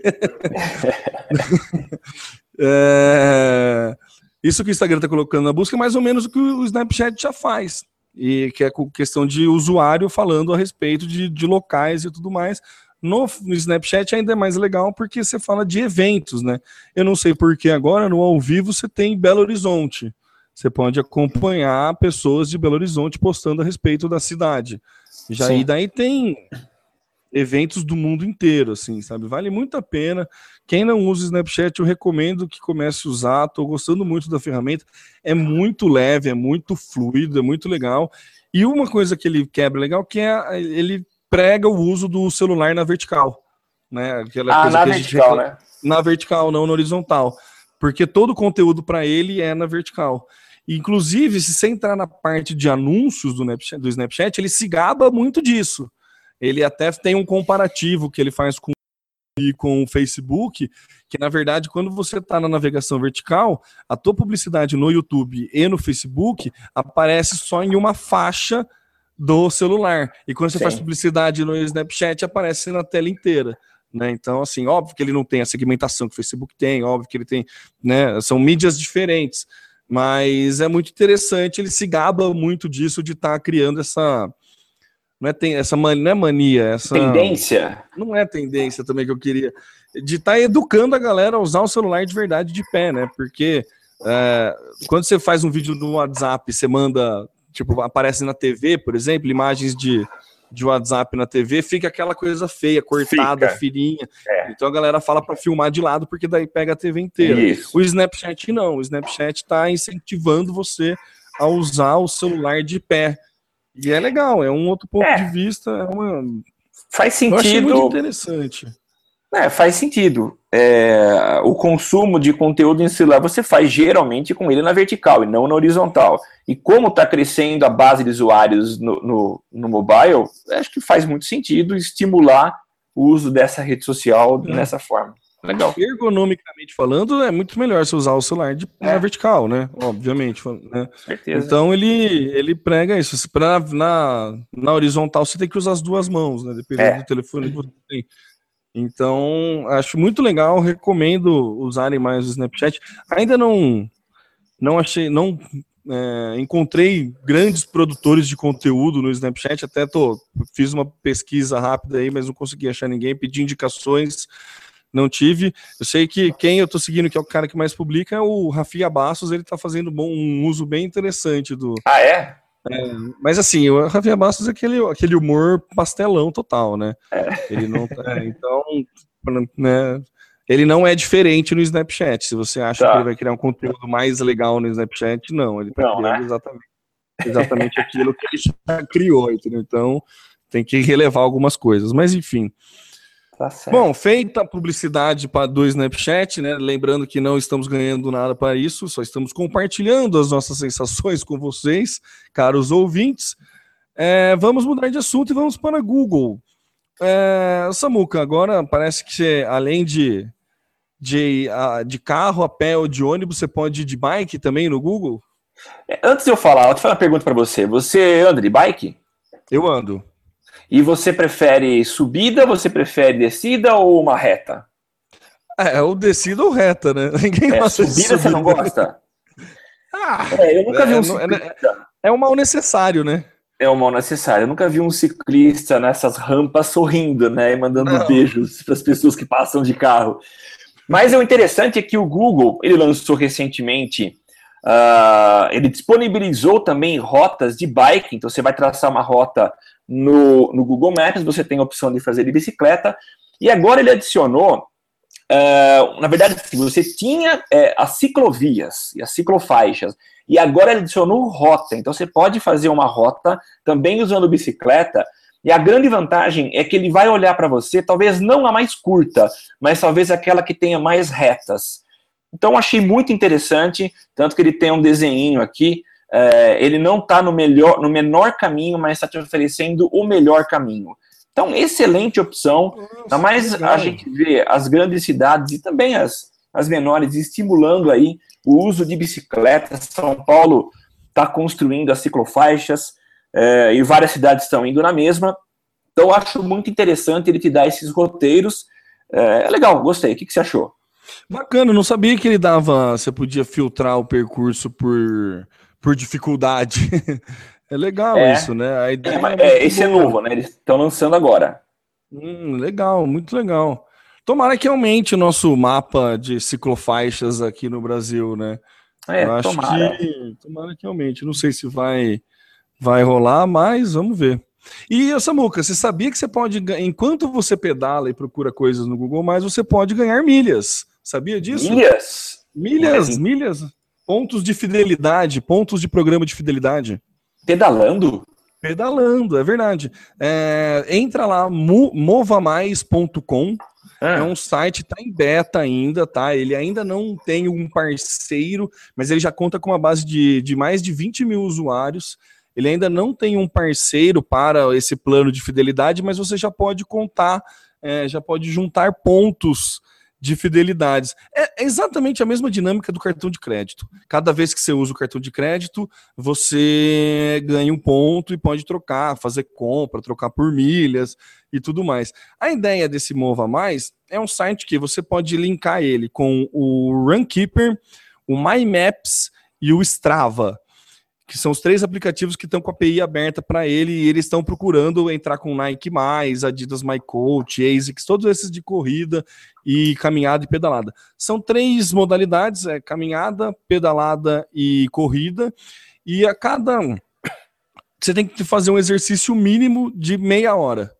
é, isso que o Instagram está colocando na busca é mais ou menos o que o Snapchat já faz. E que é questão de usuário falando a respeito de, de locais e tudo mais. No, no, Snapchat ainda é mais legal porque você fala de eventos, né? Eu não sei porque agora no ao vivo você tem Belo Horizonte. Você pode acompanhar pessoas de Belo Horizonte postando a respeito da cidade. Já e daí tem eventos do mundo inteiro, assim, sabe? Vale muito a pena. Quem não usa o Snapchat, eu recomendo que comece a usar. Estou gostando muito da ferramenta. É muito leve, é muito fluido, é muito legal. E uma coisa que ele quebra legal que é ele prega o uso do celular na vertical. Né? Aquela ah, na vertical, né? Na vertical, não na horizontal. Porque todo o conteúdo para ele é na vertical. Inclusive, se você entrar na parte de anúncios do Snapchat, do Snapchat, ele se gaba muito disso. Ele até tem um comparativo que ele faz com e com o Facebook, que na verdade, quando você está na navegação vertical, a tua publicidade no YouTube e no Facebook aparece só em uma faixa do celular. E quando você Sim. faz publicidade no Snapchat, aparece na tela inteira. Né? Então, assim, óbvio que ele não tem a segmentação que o Facebook tem, óbvio que ele tem, né? São mídias diferentes. Mas é muito interessante, ele se gaba muito disso de estar tá criando essa. Não é, tem, essa mania, não é mania, essa. Tendência. Não é tendência também que eu queria. De estar tá educando a galera a usar o celular de verdade de pé, né? Porque É, quando você faz um vídeo no WhatsApp, você manda, tipo, aparece na TV, por exemplo, imagens de, de WhatsApp na TV, fica aquela coisa feia, cortada, Fica. fininha. É. Então a galera fala para filmar de lado, porque daí pega a TV inteira. Isso. O Snapchat não, o Snapchat está incentivando você a usar o celular de pé. E é legal, é um outro ponto É. de vista, é uma... Faz eu achei muito sentido. interessante. É, faz sentido. É, o consumo de conteúdo em celular você faz geralmente com ele na vertical e não na horizontal. E como está crescendo a base de usuários no, no, no mobile, acho que faz muito sentido estimular o uso dessa rede social É. nessa forma. Legal. Ergonomicamente falando, é muito melhor você usar o celular de, É. na vertical, né? Obviamente. né? Certeza. Então ele, ele prega isso. Pra, na, na horizontal você tem que usar as duas mãos, né? Dependendo É. do telefone que você tem. Então, acho muito legal, recomendo usarem mais o Snapchat. Ainda não não achei, não é, encontrei grandes produtores de conteúdo no Snapchat, até tô, fiz uma pesquisa rápida aí, mas não consegui achar ninguém, pedi indicações, não tive. Eu sei que quem eu tô seguindo, que é o cara que mais publica, é o Rafinha Bastos, ele tá fazendo bom, um uso bem interessante do, Ah, é? Mas assim, o Rafinha Bastos é aquele, aquele humor pastelão total, né? Ele não é, então, né? Ele não é diferente no Snapchat. Se você acha Tá. que ele vai criar um conteúdo mais legal no Snapchat, não. Ele tá Não, criando né? exatamente, exatamente aquilo que ele já criou, entendeu? Então, tem que relevar algumas coisas. Mas enfim. Tá certo. Bom, feita a publicidade para do Snapchat, né? Lembrando que não estamos ganhando nada para isso, só estamos compartilhando as nossas sensações com vocês, caros ouvintes. É, vamos mudar de assunto e vamos para Google. É, Samuca, agora parece que você, além de, de, de carro, a pé ou de ônibus, você pode ir de bike também no Google? É, Antes de eu falar, eu te fazer uma pergunta para você. Você anda de bike? Eu ando. E você prefere subida, você prefere descida ou uma reta? É, ou descida ou reta, né? [laughs] Ninguém É, gosta de subida você não subida. gosta? [laughs] Ah, É, eu nunca É, vi um não- é- ciclista. é um mal necessário, né? É o mal necessário. Eu nunca vi um ciclista nessas rampas sorrindo, né? E mandando Não. beijos para as pessoas que passam de carro. Mas o interessante é que o Google, ele lançou recentemente, ah, ele disponibilizou também rotas de bike. Então você vai traçar uma rota no, no Google Maps, você tem a opção de fazer de bicicleta. E agora ele adicionou, ah, na verdade, assim, você tinha eh, as ciclovias e as ciclofaixas. E agora ele adicionou rota. Então você pode fazer uma rota também usando bicicleta. E a grande vantagem é que ele vai olhar para você, talvez não a mais curta, mas talvez aquela que tenha mais retas. Então achei muito interessante, tanto que ele tem um desenho aqui. É, ele não está no melhor, no menor caminho, mas está te oferecendo o melhor caminho. Então, excelente opção. Ainda mais a gente vê as grandes cidades e também as, as menores estimulando aí o uso de bicicletas. São Paulo está construindo as ciclofaixas é, e várias cidades estão indo na mesma. Então, acho muito interessante ele te dar esses roteiros. É, é legal, gostei. O que, que você achou? Bacana, não sabia que ele dava. Você podia filtrar o percurso por, por dificuldade. [laughs] é legal É. isso, né? A ideia É, mas, muito é, esse é boa. novo, né? Eles estão lançando agora. Hum, legal, muito legal. Tomara que aumente o nosso mapa de ciclofaixas aqui no Brasil, né? É, eu acho tomara. que tomara que aumente. Não sei se vai vai rolar, mas vamos ver. E Samuca, você sabia que você pode, enquanto você pedala e procura coisas no Google, mais você pode ganhar milhas? Sabia disso? Milhas? Milhas, Mas- milhas, pontos de fidelidade, pontos de programa de fidelidade. Pedalando? Pedalando, é verdade. É, entra lá, movamais.com, é Ah, um site, tá em beta ainda, tá? Ele ainda não tem um parceiro, mas ele já conta com uma base de, de mais de 20 mil usuários. Ele ainda não tem um parceiro para esse plano de fidelidade, mas você já pode contar, é, já pode juntar pontos de fidelidades. É exatamente a mesma dinâmica do cartão de crédito. Cada vez que você usa o cartão de crédito, você ganha um ponto e pode trocar, fazer compra, trocar por milhas e tudo mais. A ideia desse Mova Mais é um site que você pode linkar ele com o Runkeeper, o My Maps e o Strava. Que são os três aplicativos que estão com a API aberta para ele e eles estão procurando entrar com Nike+, Adidas My Coach, ASICS, todos esses de corrida e caminhada e pedalada. São três modalidades, é caminhada, pedalada e corrida, e a cada você tem que fazer um exercício mínimo de meia hora.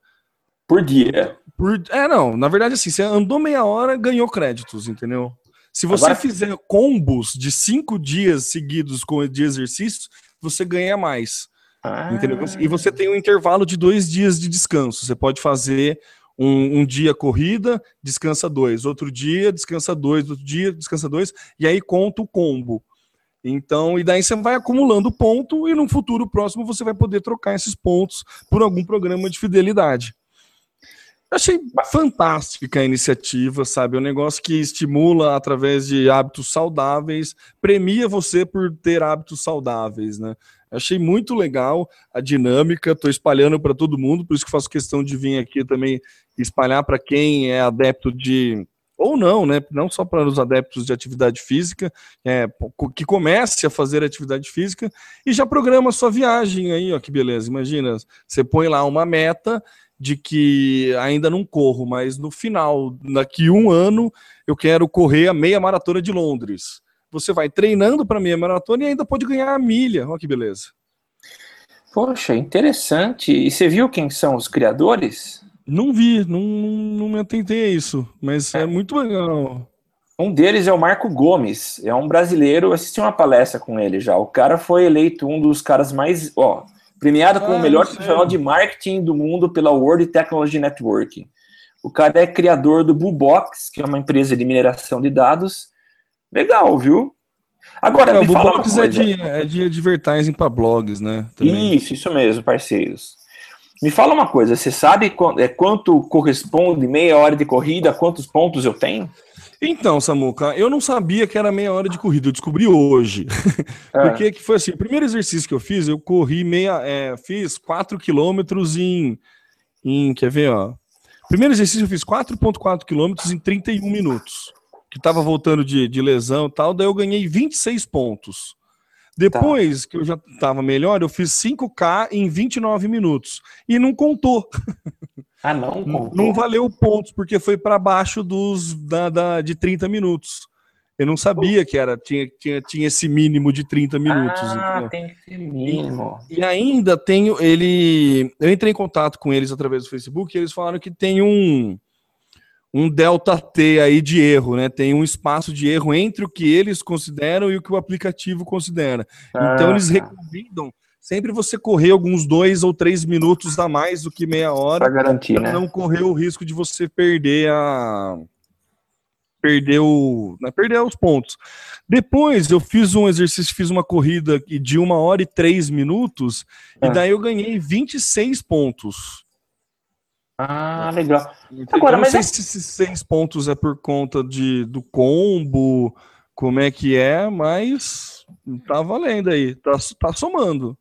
Por dia. Por, é, não, na verdade assim, você andou meia hora, ganhou créditos, entendeu? Se você Agora... fizer combos de cinco dias seguidos com de exercícios, você ganha mais. Ah. Entendeu? E você tem um intervalo de dois dias de descanso. Você pode fazer um, um, dia corrida, descansa dois, outro dia, descansa dois, outro dia, descansa dois, e aí conta o combo. Então, e daí você vai acumulando ponto, e no futuro próximo você vai poder trocar esses pontos por algum programa de fidelidade. Achei fantástica a iniciativa, sabe? É um negócio que estimula através de hábitos saudáveis, premia você por ter hábitos saudáveis, né? Achei muito legal a dinâmica, estou espalhando para todo mundo, por isso que faço questão de vir aqui também espalhar para quem é adepto de ou não, né? Não só para os adeptos de atividade física, é, que comece a fazer atividade física e já programa sua viagem aí, ó, que beleza. Imagina, você põe lá uma meta de que ainda não corro, mas no final, daqui um ano, eu quero correr a meia maratona de Londres. Você vai treinando para meia maratona e ainda pode ganhar a milha. Olha que beleza. Poxa, interessante. E você viu quem são os criadores? Não vi, não, não me atentei a isso, mas é, é muito legal. Um deles é o Marco Gomes, é um brasileiro. Eu assisti uma palestra com ele já. O cara foi eleito um dos caras mais. Ó, Premiado como o ah, melhor profissional de marketing do mundo pela World Technology Network. O cara é criador do Boobox, que é uma empresa de mineração de dados. Legal, viu? Agora, é, o Boobox é de, é de advertising para blogs, né? Também. Isso, isso mesmo, parceiros. Me fala uma coisa, você sabe quanto, é, quanto corresponde meia hora de corrida, quantos pontos eu tenho? Então, Samuca, eu não sabia que era meia hora de corrida, eu descobri hoje. É. [laughs] Porque que foi assim, o primeiro exercício que eu fiz, eu corri meia, é, fiz 4 quilômetros em, em, quer ver, ó. Primeiro exercício eu fiz 4.4 quilômetros em 31 minutos, que tava voltando de, de lesão e tal, daí eu ganhei 26 pontos. Depois tá. que eu já tava melhor, eu fiz 5K em 29 minutos. E não contou. [laughs] Ah, não? Não, não valeu pontos, porque foi para baixo dos da, da, de 30 minutos. Eu não sabia que era tinha, tinha, tinha esse mínimo de 30 minutos. Ah, tem esse mínimo. E, e, ainda tenho ele. Eu entrei em contato com eles através do Facebook e eles falaram que tem um um delta T aí de erro, né? Tem um espaço de erro entre o que eles consideram e o que o aplicativo considera. Ah, então eles tá. recomendam sempre você correr alguns dois ou três minutos a mais do que meia hora. Para garantir, né? Não correr o risco de você perder a. Perder, o, né, perder os pontos. Depois eu fiz um exercício, fiz uma corrida de uma hora e três minutos, e ah. daí eu ganhei 26 pontos. Ah, legal. Agora, eu não sei é... se esses seis pontos é por conta de, do combo, como é que é, mas tá valendo aí, tá, tá somando.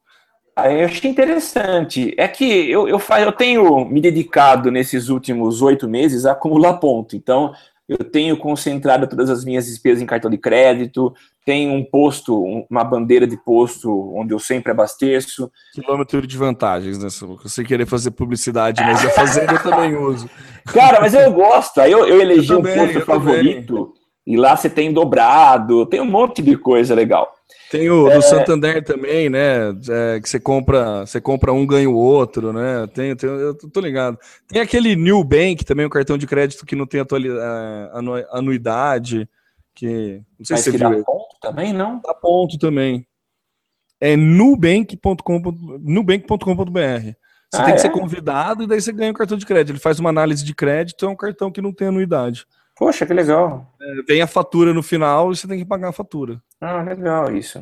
Ah, eu achei interessante. É que eu, eu, eu tenho me dedicado nesses últimos oito meses a acumular ponto. Então, eu tenho concentrado todas as minhas despesas em cartão de crédito, tenho um posto, uma bandeira de posto onde eu sempre abasteço. Quilômetro de vantagens, né? Você querer fazer publicidade, mas a fazenda eu também uso. [laughs] Cara, mas eu gosto. Eu, eu elegi eu também, um posto favorito também. e lá você tem dobrado, tem um monte de coisa legal. Tem o é... do Santander também, né? É, que você compra, você compra um, ganha o outro, né? Tem, tem, eu tô ligado. Tem aquele New Bank também, um cartão de crédito que não tem é, anu, anuidade, que não sei Mas se você viu. Dá ponto também, não? Dá ponto também. É nubank.com.br. Você ah, tem que ser é? convidado e daí você ganha o um cartão de crédito. Ele faz uma análise de crédito, é um cartão que não tem anuidade. Poxa, que legal. É, vem a fatura no final e você tem que pagar a fatura. Ah, legal isso.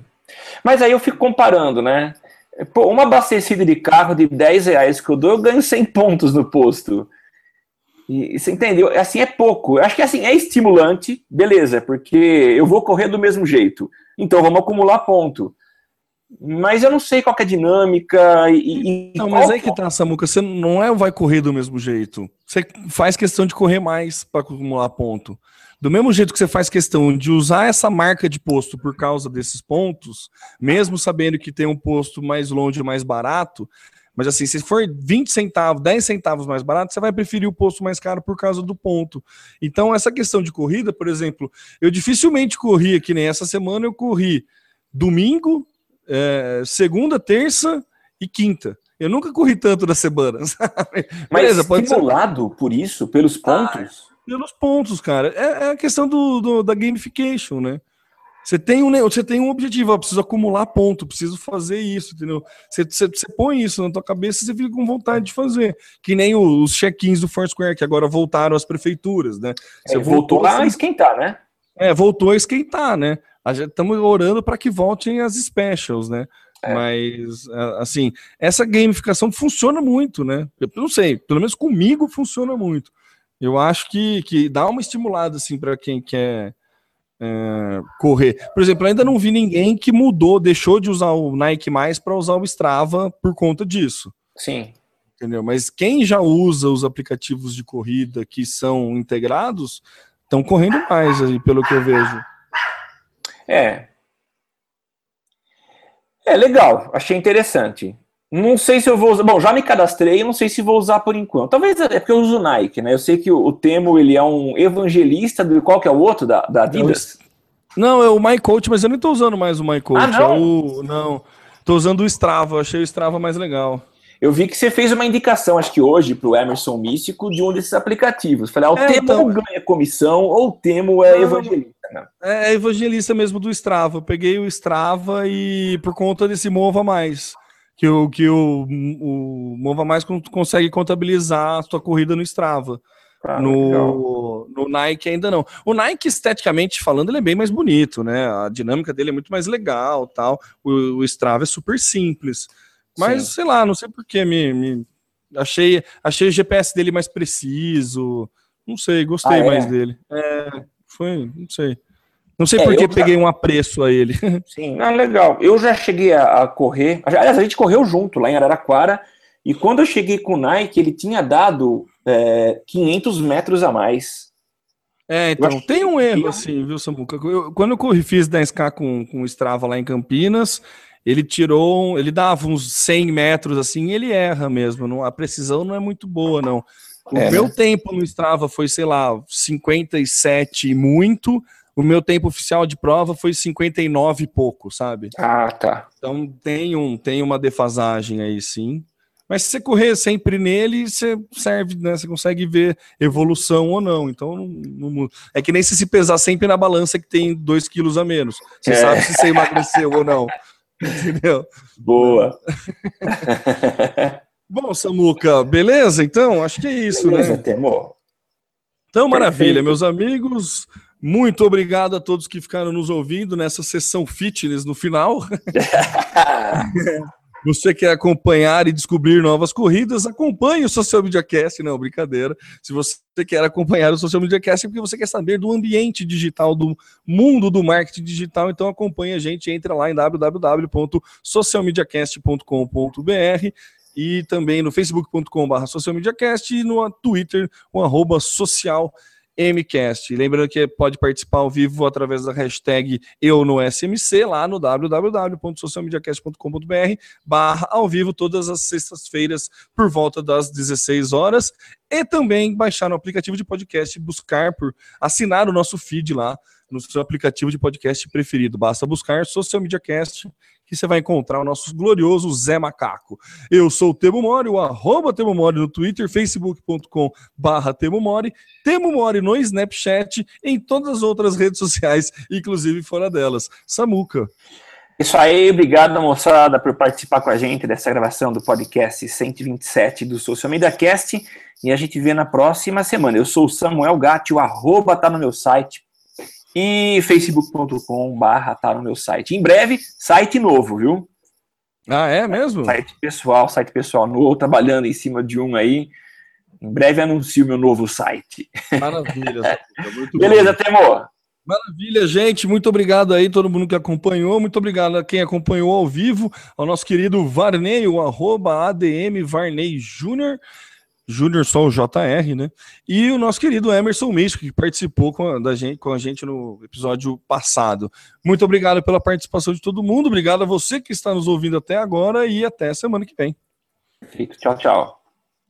Mas aí eu fico comparando, né? Pô, uma abastecida de carro de 10 reais que eu dou, eu ganho 100 pontos no posto. E, você entendeu? Assim é pouco. Eu acho que assim é estimulante, beleza, porque eu vou correr do mesmo jeito. Então vamos acumular ponto. Mas eu não sei qual é a dinâmica e. Não, mas aí que tá, Samuca. Você não é vai correr do mesmo jeito. Você faz questão de correr mais para acumular ponto. Do mesmo jeito que você faz questão de usar essa marca de posto por causa desses pontos, mesmo sabendo que tem um posto mais longe, mais barato, mas assim, se for 20 centavos, 10 centavos mais barato, você vai preferir o posto mais caro por causa do ponto. Então, essa questão de corrida, por exemplo, eu dificilmente corria, que nem essa semana eu corri domingo, é, segunda, terça e quinta. Eu nunca corri tanto na semana, [laughs] sabe? Mas Beleza, estimulado ser... por isso, pelos ah, pontos? Ah, pelos pontos, cara. É, é a questão do, do, da gamification, né? Você tem um, você tem um objetivo, ó, preciso acumular ponto, preciso fazer isso, entendeu? Você, você, você põe isso na tua cabeça e você fica com vontade de fazer. Que nem os check-ins do Foursquare, que agora voltaram às prefeituras, né? Você é, voltou, voltou a esquentar, né? É, voltou a esquentar, né? Estamos orando para que voltem as specials, né? É. Mas, assim, essa gamificação funciona muito, né? Eu não sei, pelo menos comigo funciona muito. Eu acho que, que dá uma estimulada, assim, para quem quer é, correr. Por exemplo, ainda não vi ninguém que mudou, deixou de usar o Nike mais para usar o Strava por conta disso. Sim. Entendeu? Mas quem já usa os aplicativos de corrida que são integrados, estão correndo mais aí, pelo que eu vejo. É, é legal, achei interessante. Não sei se eu vou usar. Bom, já me cadastrei, não sei se vou usar por enquanto. Talvez é porque eu uso Nike, né? Eu sei que o, o Temo ele é um evangelista do qual que é o outro da, da Adidas. Não, é o MyCoach, mas eu não estou usando mais o MyCoach. Ah, não? É o, não. Tô usando o Strava, achei o Strava mais legal. Eu vi que você fez uma indicação, acho que hoje, para o Emerson Místico, de um desses aplicativos. Falei, ah, o é, Temo então... ganha comissão ou o Temo é não, evangelista. Né? É, é evangelista mesmo do Strava. Eu peguei o Strava e por conta desse Mova Mais, que o, que o, o Mova Mais consegue contabilizar a sua corrida no Strava. Ah, no, no Nike ainda não. O Nike, esteticamente falando, ele é bem mais bonito, né? A dinâmica dele é muito mais legal, tal. O, o Strava é super simples. Mas, Sim. sei lá, não sei porquê, me, me, achei, achei o GPS dele mais preciso. Não sei, gostei ah, é? mais dele. É, foi, não sei. Não sei é, por que peguei um apreço a ele. [laughs] Sim, ah, legal. Eu já cheguei a, a, correr. Aliás, a gente correu junto lá em Araraquara. E quando eu cheguei com o Nike, ele tinha dado é, 500 metros a mais. É, então, tem um erro, assim, viu, Samuca? Eu, quando eu corri, fiz 10K com, com o Strava lá em Campinas, ele tirou, ele dava uns 100 metros assim, ele erra mesmo, não, a precisão não é muito boa, não. O é. meu tempo no Strava foi, sei lá, 57 e muito, o meu tempo oficial de prova foi 59 e pouco, sabe? Ah, tá. Então tem, um, tem uma defasagem aí, sim. Mas se você correr sempre nele, você serve, né? Você consegue ver evolução ou não. Então, não, não, é que nem se se pesar sempre na balança que tem 2 quilos a menos. Você é. sabe se você emagreceu ou não. [laughs] Entendeu? Boa. [laughs] Bom, Samuca, beleza? Então, acho que é isso, beleza, né? Temor. Então, maravilha, meus amigos. Muito obrigado a todos que ficaram nos ouvindo nessa sessão fitness no final. [laughs] Você quer acompanhar e descobrir novas corridas? Acompanhe o Social Media Cast, não, brincadeira. Se você quer acompanhar o Social Media Cast é porque você quer saber do ambiente digital, do mundo do marketing digital, então acompanhe a gente, entra lá em www.socialmediacast.com.br e também no facebook.com.br socialmediacast e no Twitter, o arroba social MCast. Lembrando que pode participar ao vivo através da hashtag eu no SMC, lá no www.socialmediacast.com.br barra ao vivo todas as sextas-feiras por volta das 16 horas e também baixar no aplicativo de podcast, buscar por assinar o nosso feed lá no seu aplicativo de podcast preferido. Basta buscar Social Media Cast que você vai encontrar o nosso glorioso Zé Macaco. Eu sou o Temo Mori, o arroba Temo Mori no Twitter, facebook.com barra Temo Mori, Temo Mori no Snapchat, em todas as outras redes sociais, inclusive fora delas. Samuca. Isso aí, obrigado, moçada, por participar com a gente dessa gravação do podcast 127 do Social Media Cast. E a gente vê na próxima semana. Eu sou o Samuel Gatti, o arroba tá no meu site, e facebook.com barra tá no meu site. Em breve, site novo, viu? Ah, é mesmo? Site pessoal, site pessoal novo, trabalhando em cima de um aí. Em breve anuncio meu novo site. Maravilha. [laughs] Beleza, Temor. Maravilha, gente. Muito obrigado aí, todo mundo que acompanhou. Muito obrigado a quem acompanhou ao vivo, ao nosso querido Varney, o arroba ADM Varney Júnior. Júnior o JR, né? E o nosso querido Emerson Místico, que participou com a, da gente, com a gente no episódio passado. Muito obrigado pela participação de todo mundo, obrigado a você que está nos ouvindo até agora e até semana que vem. Tchau, tchau.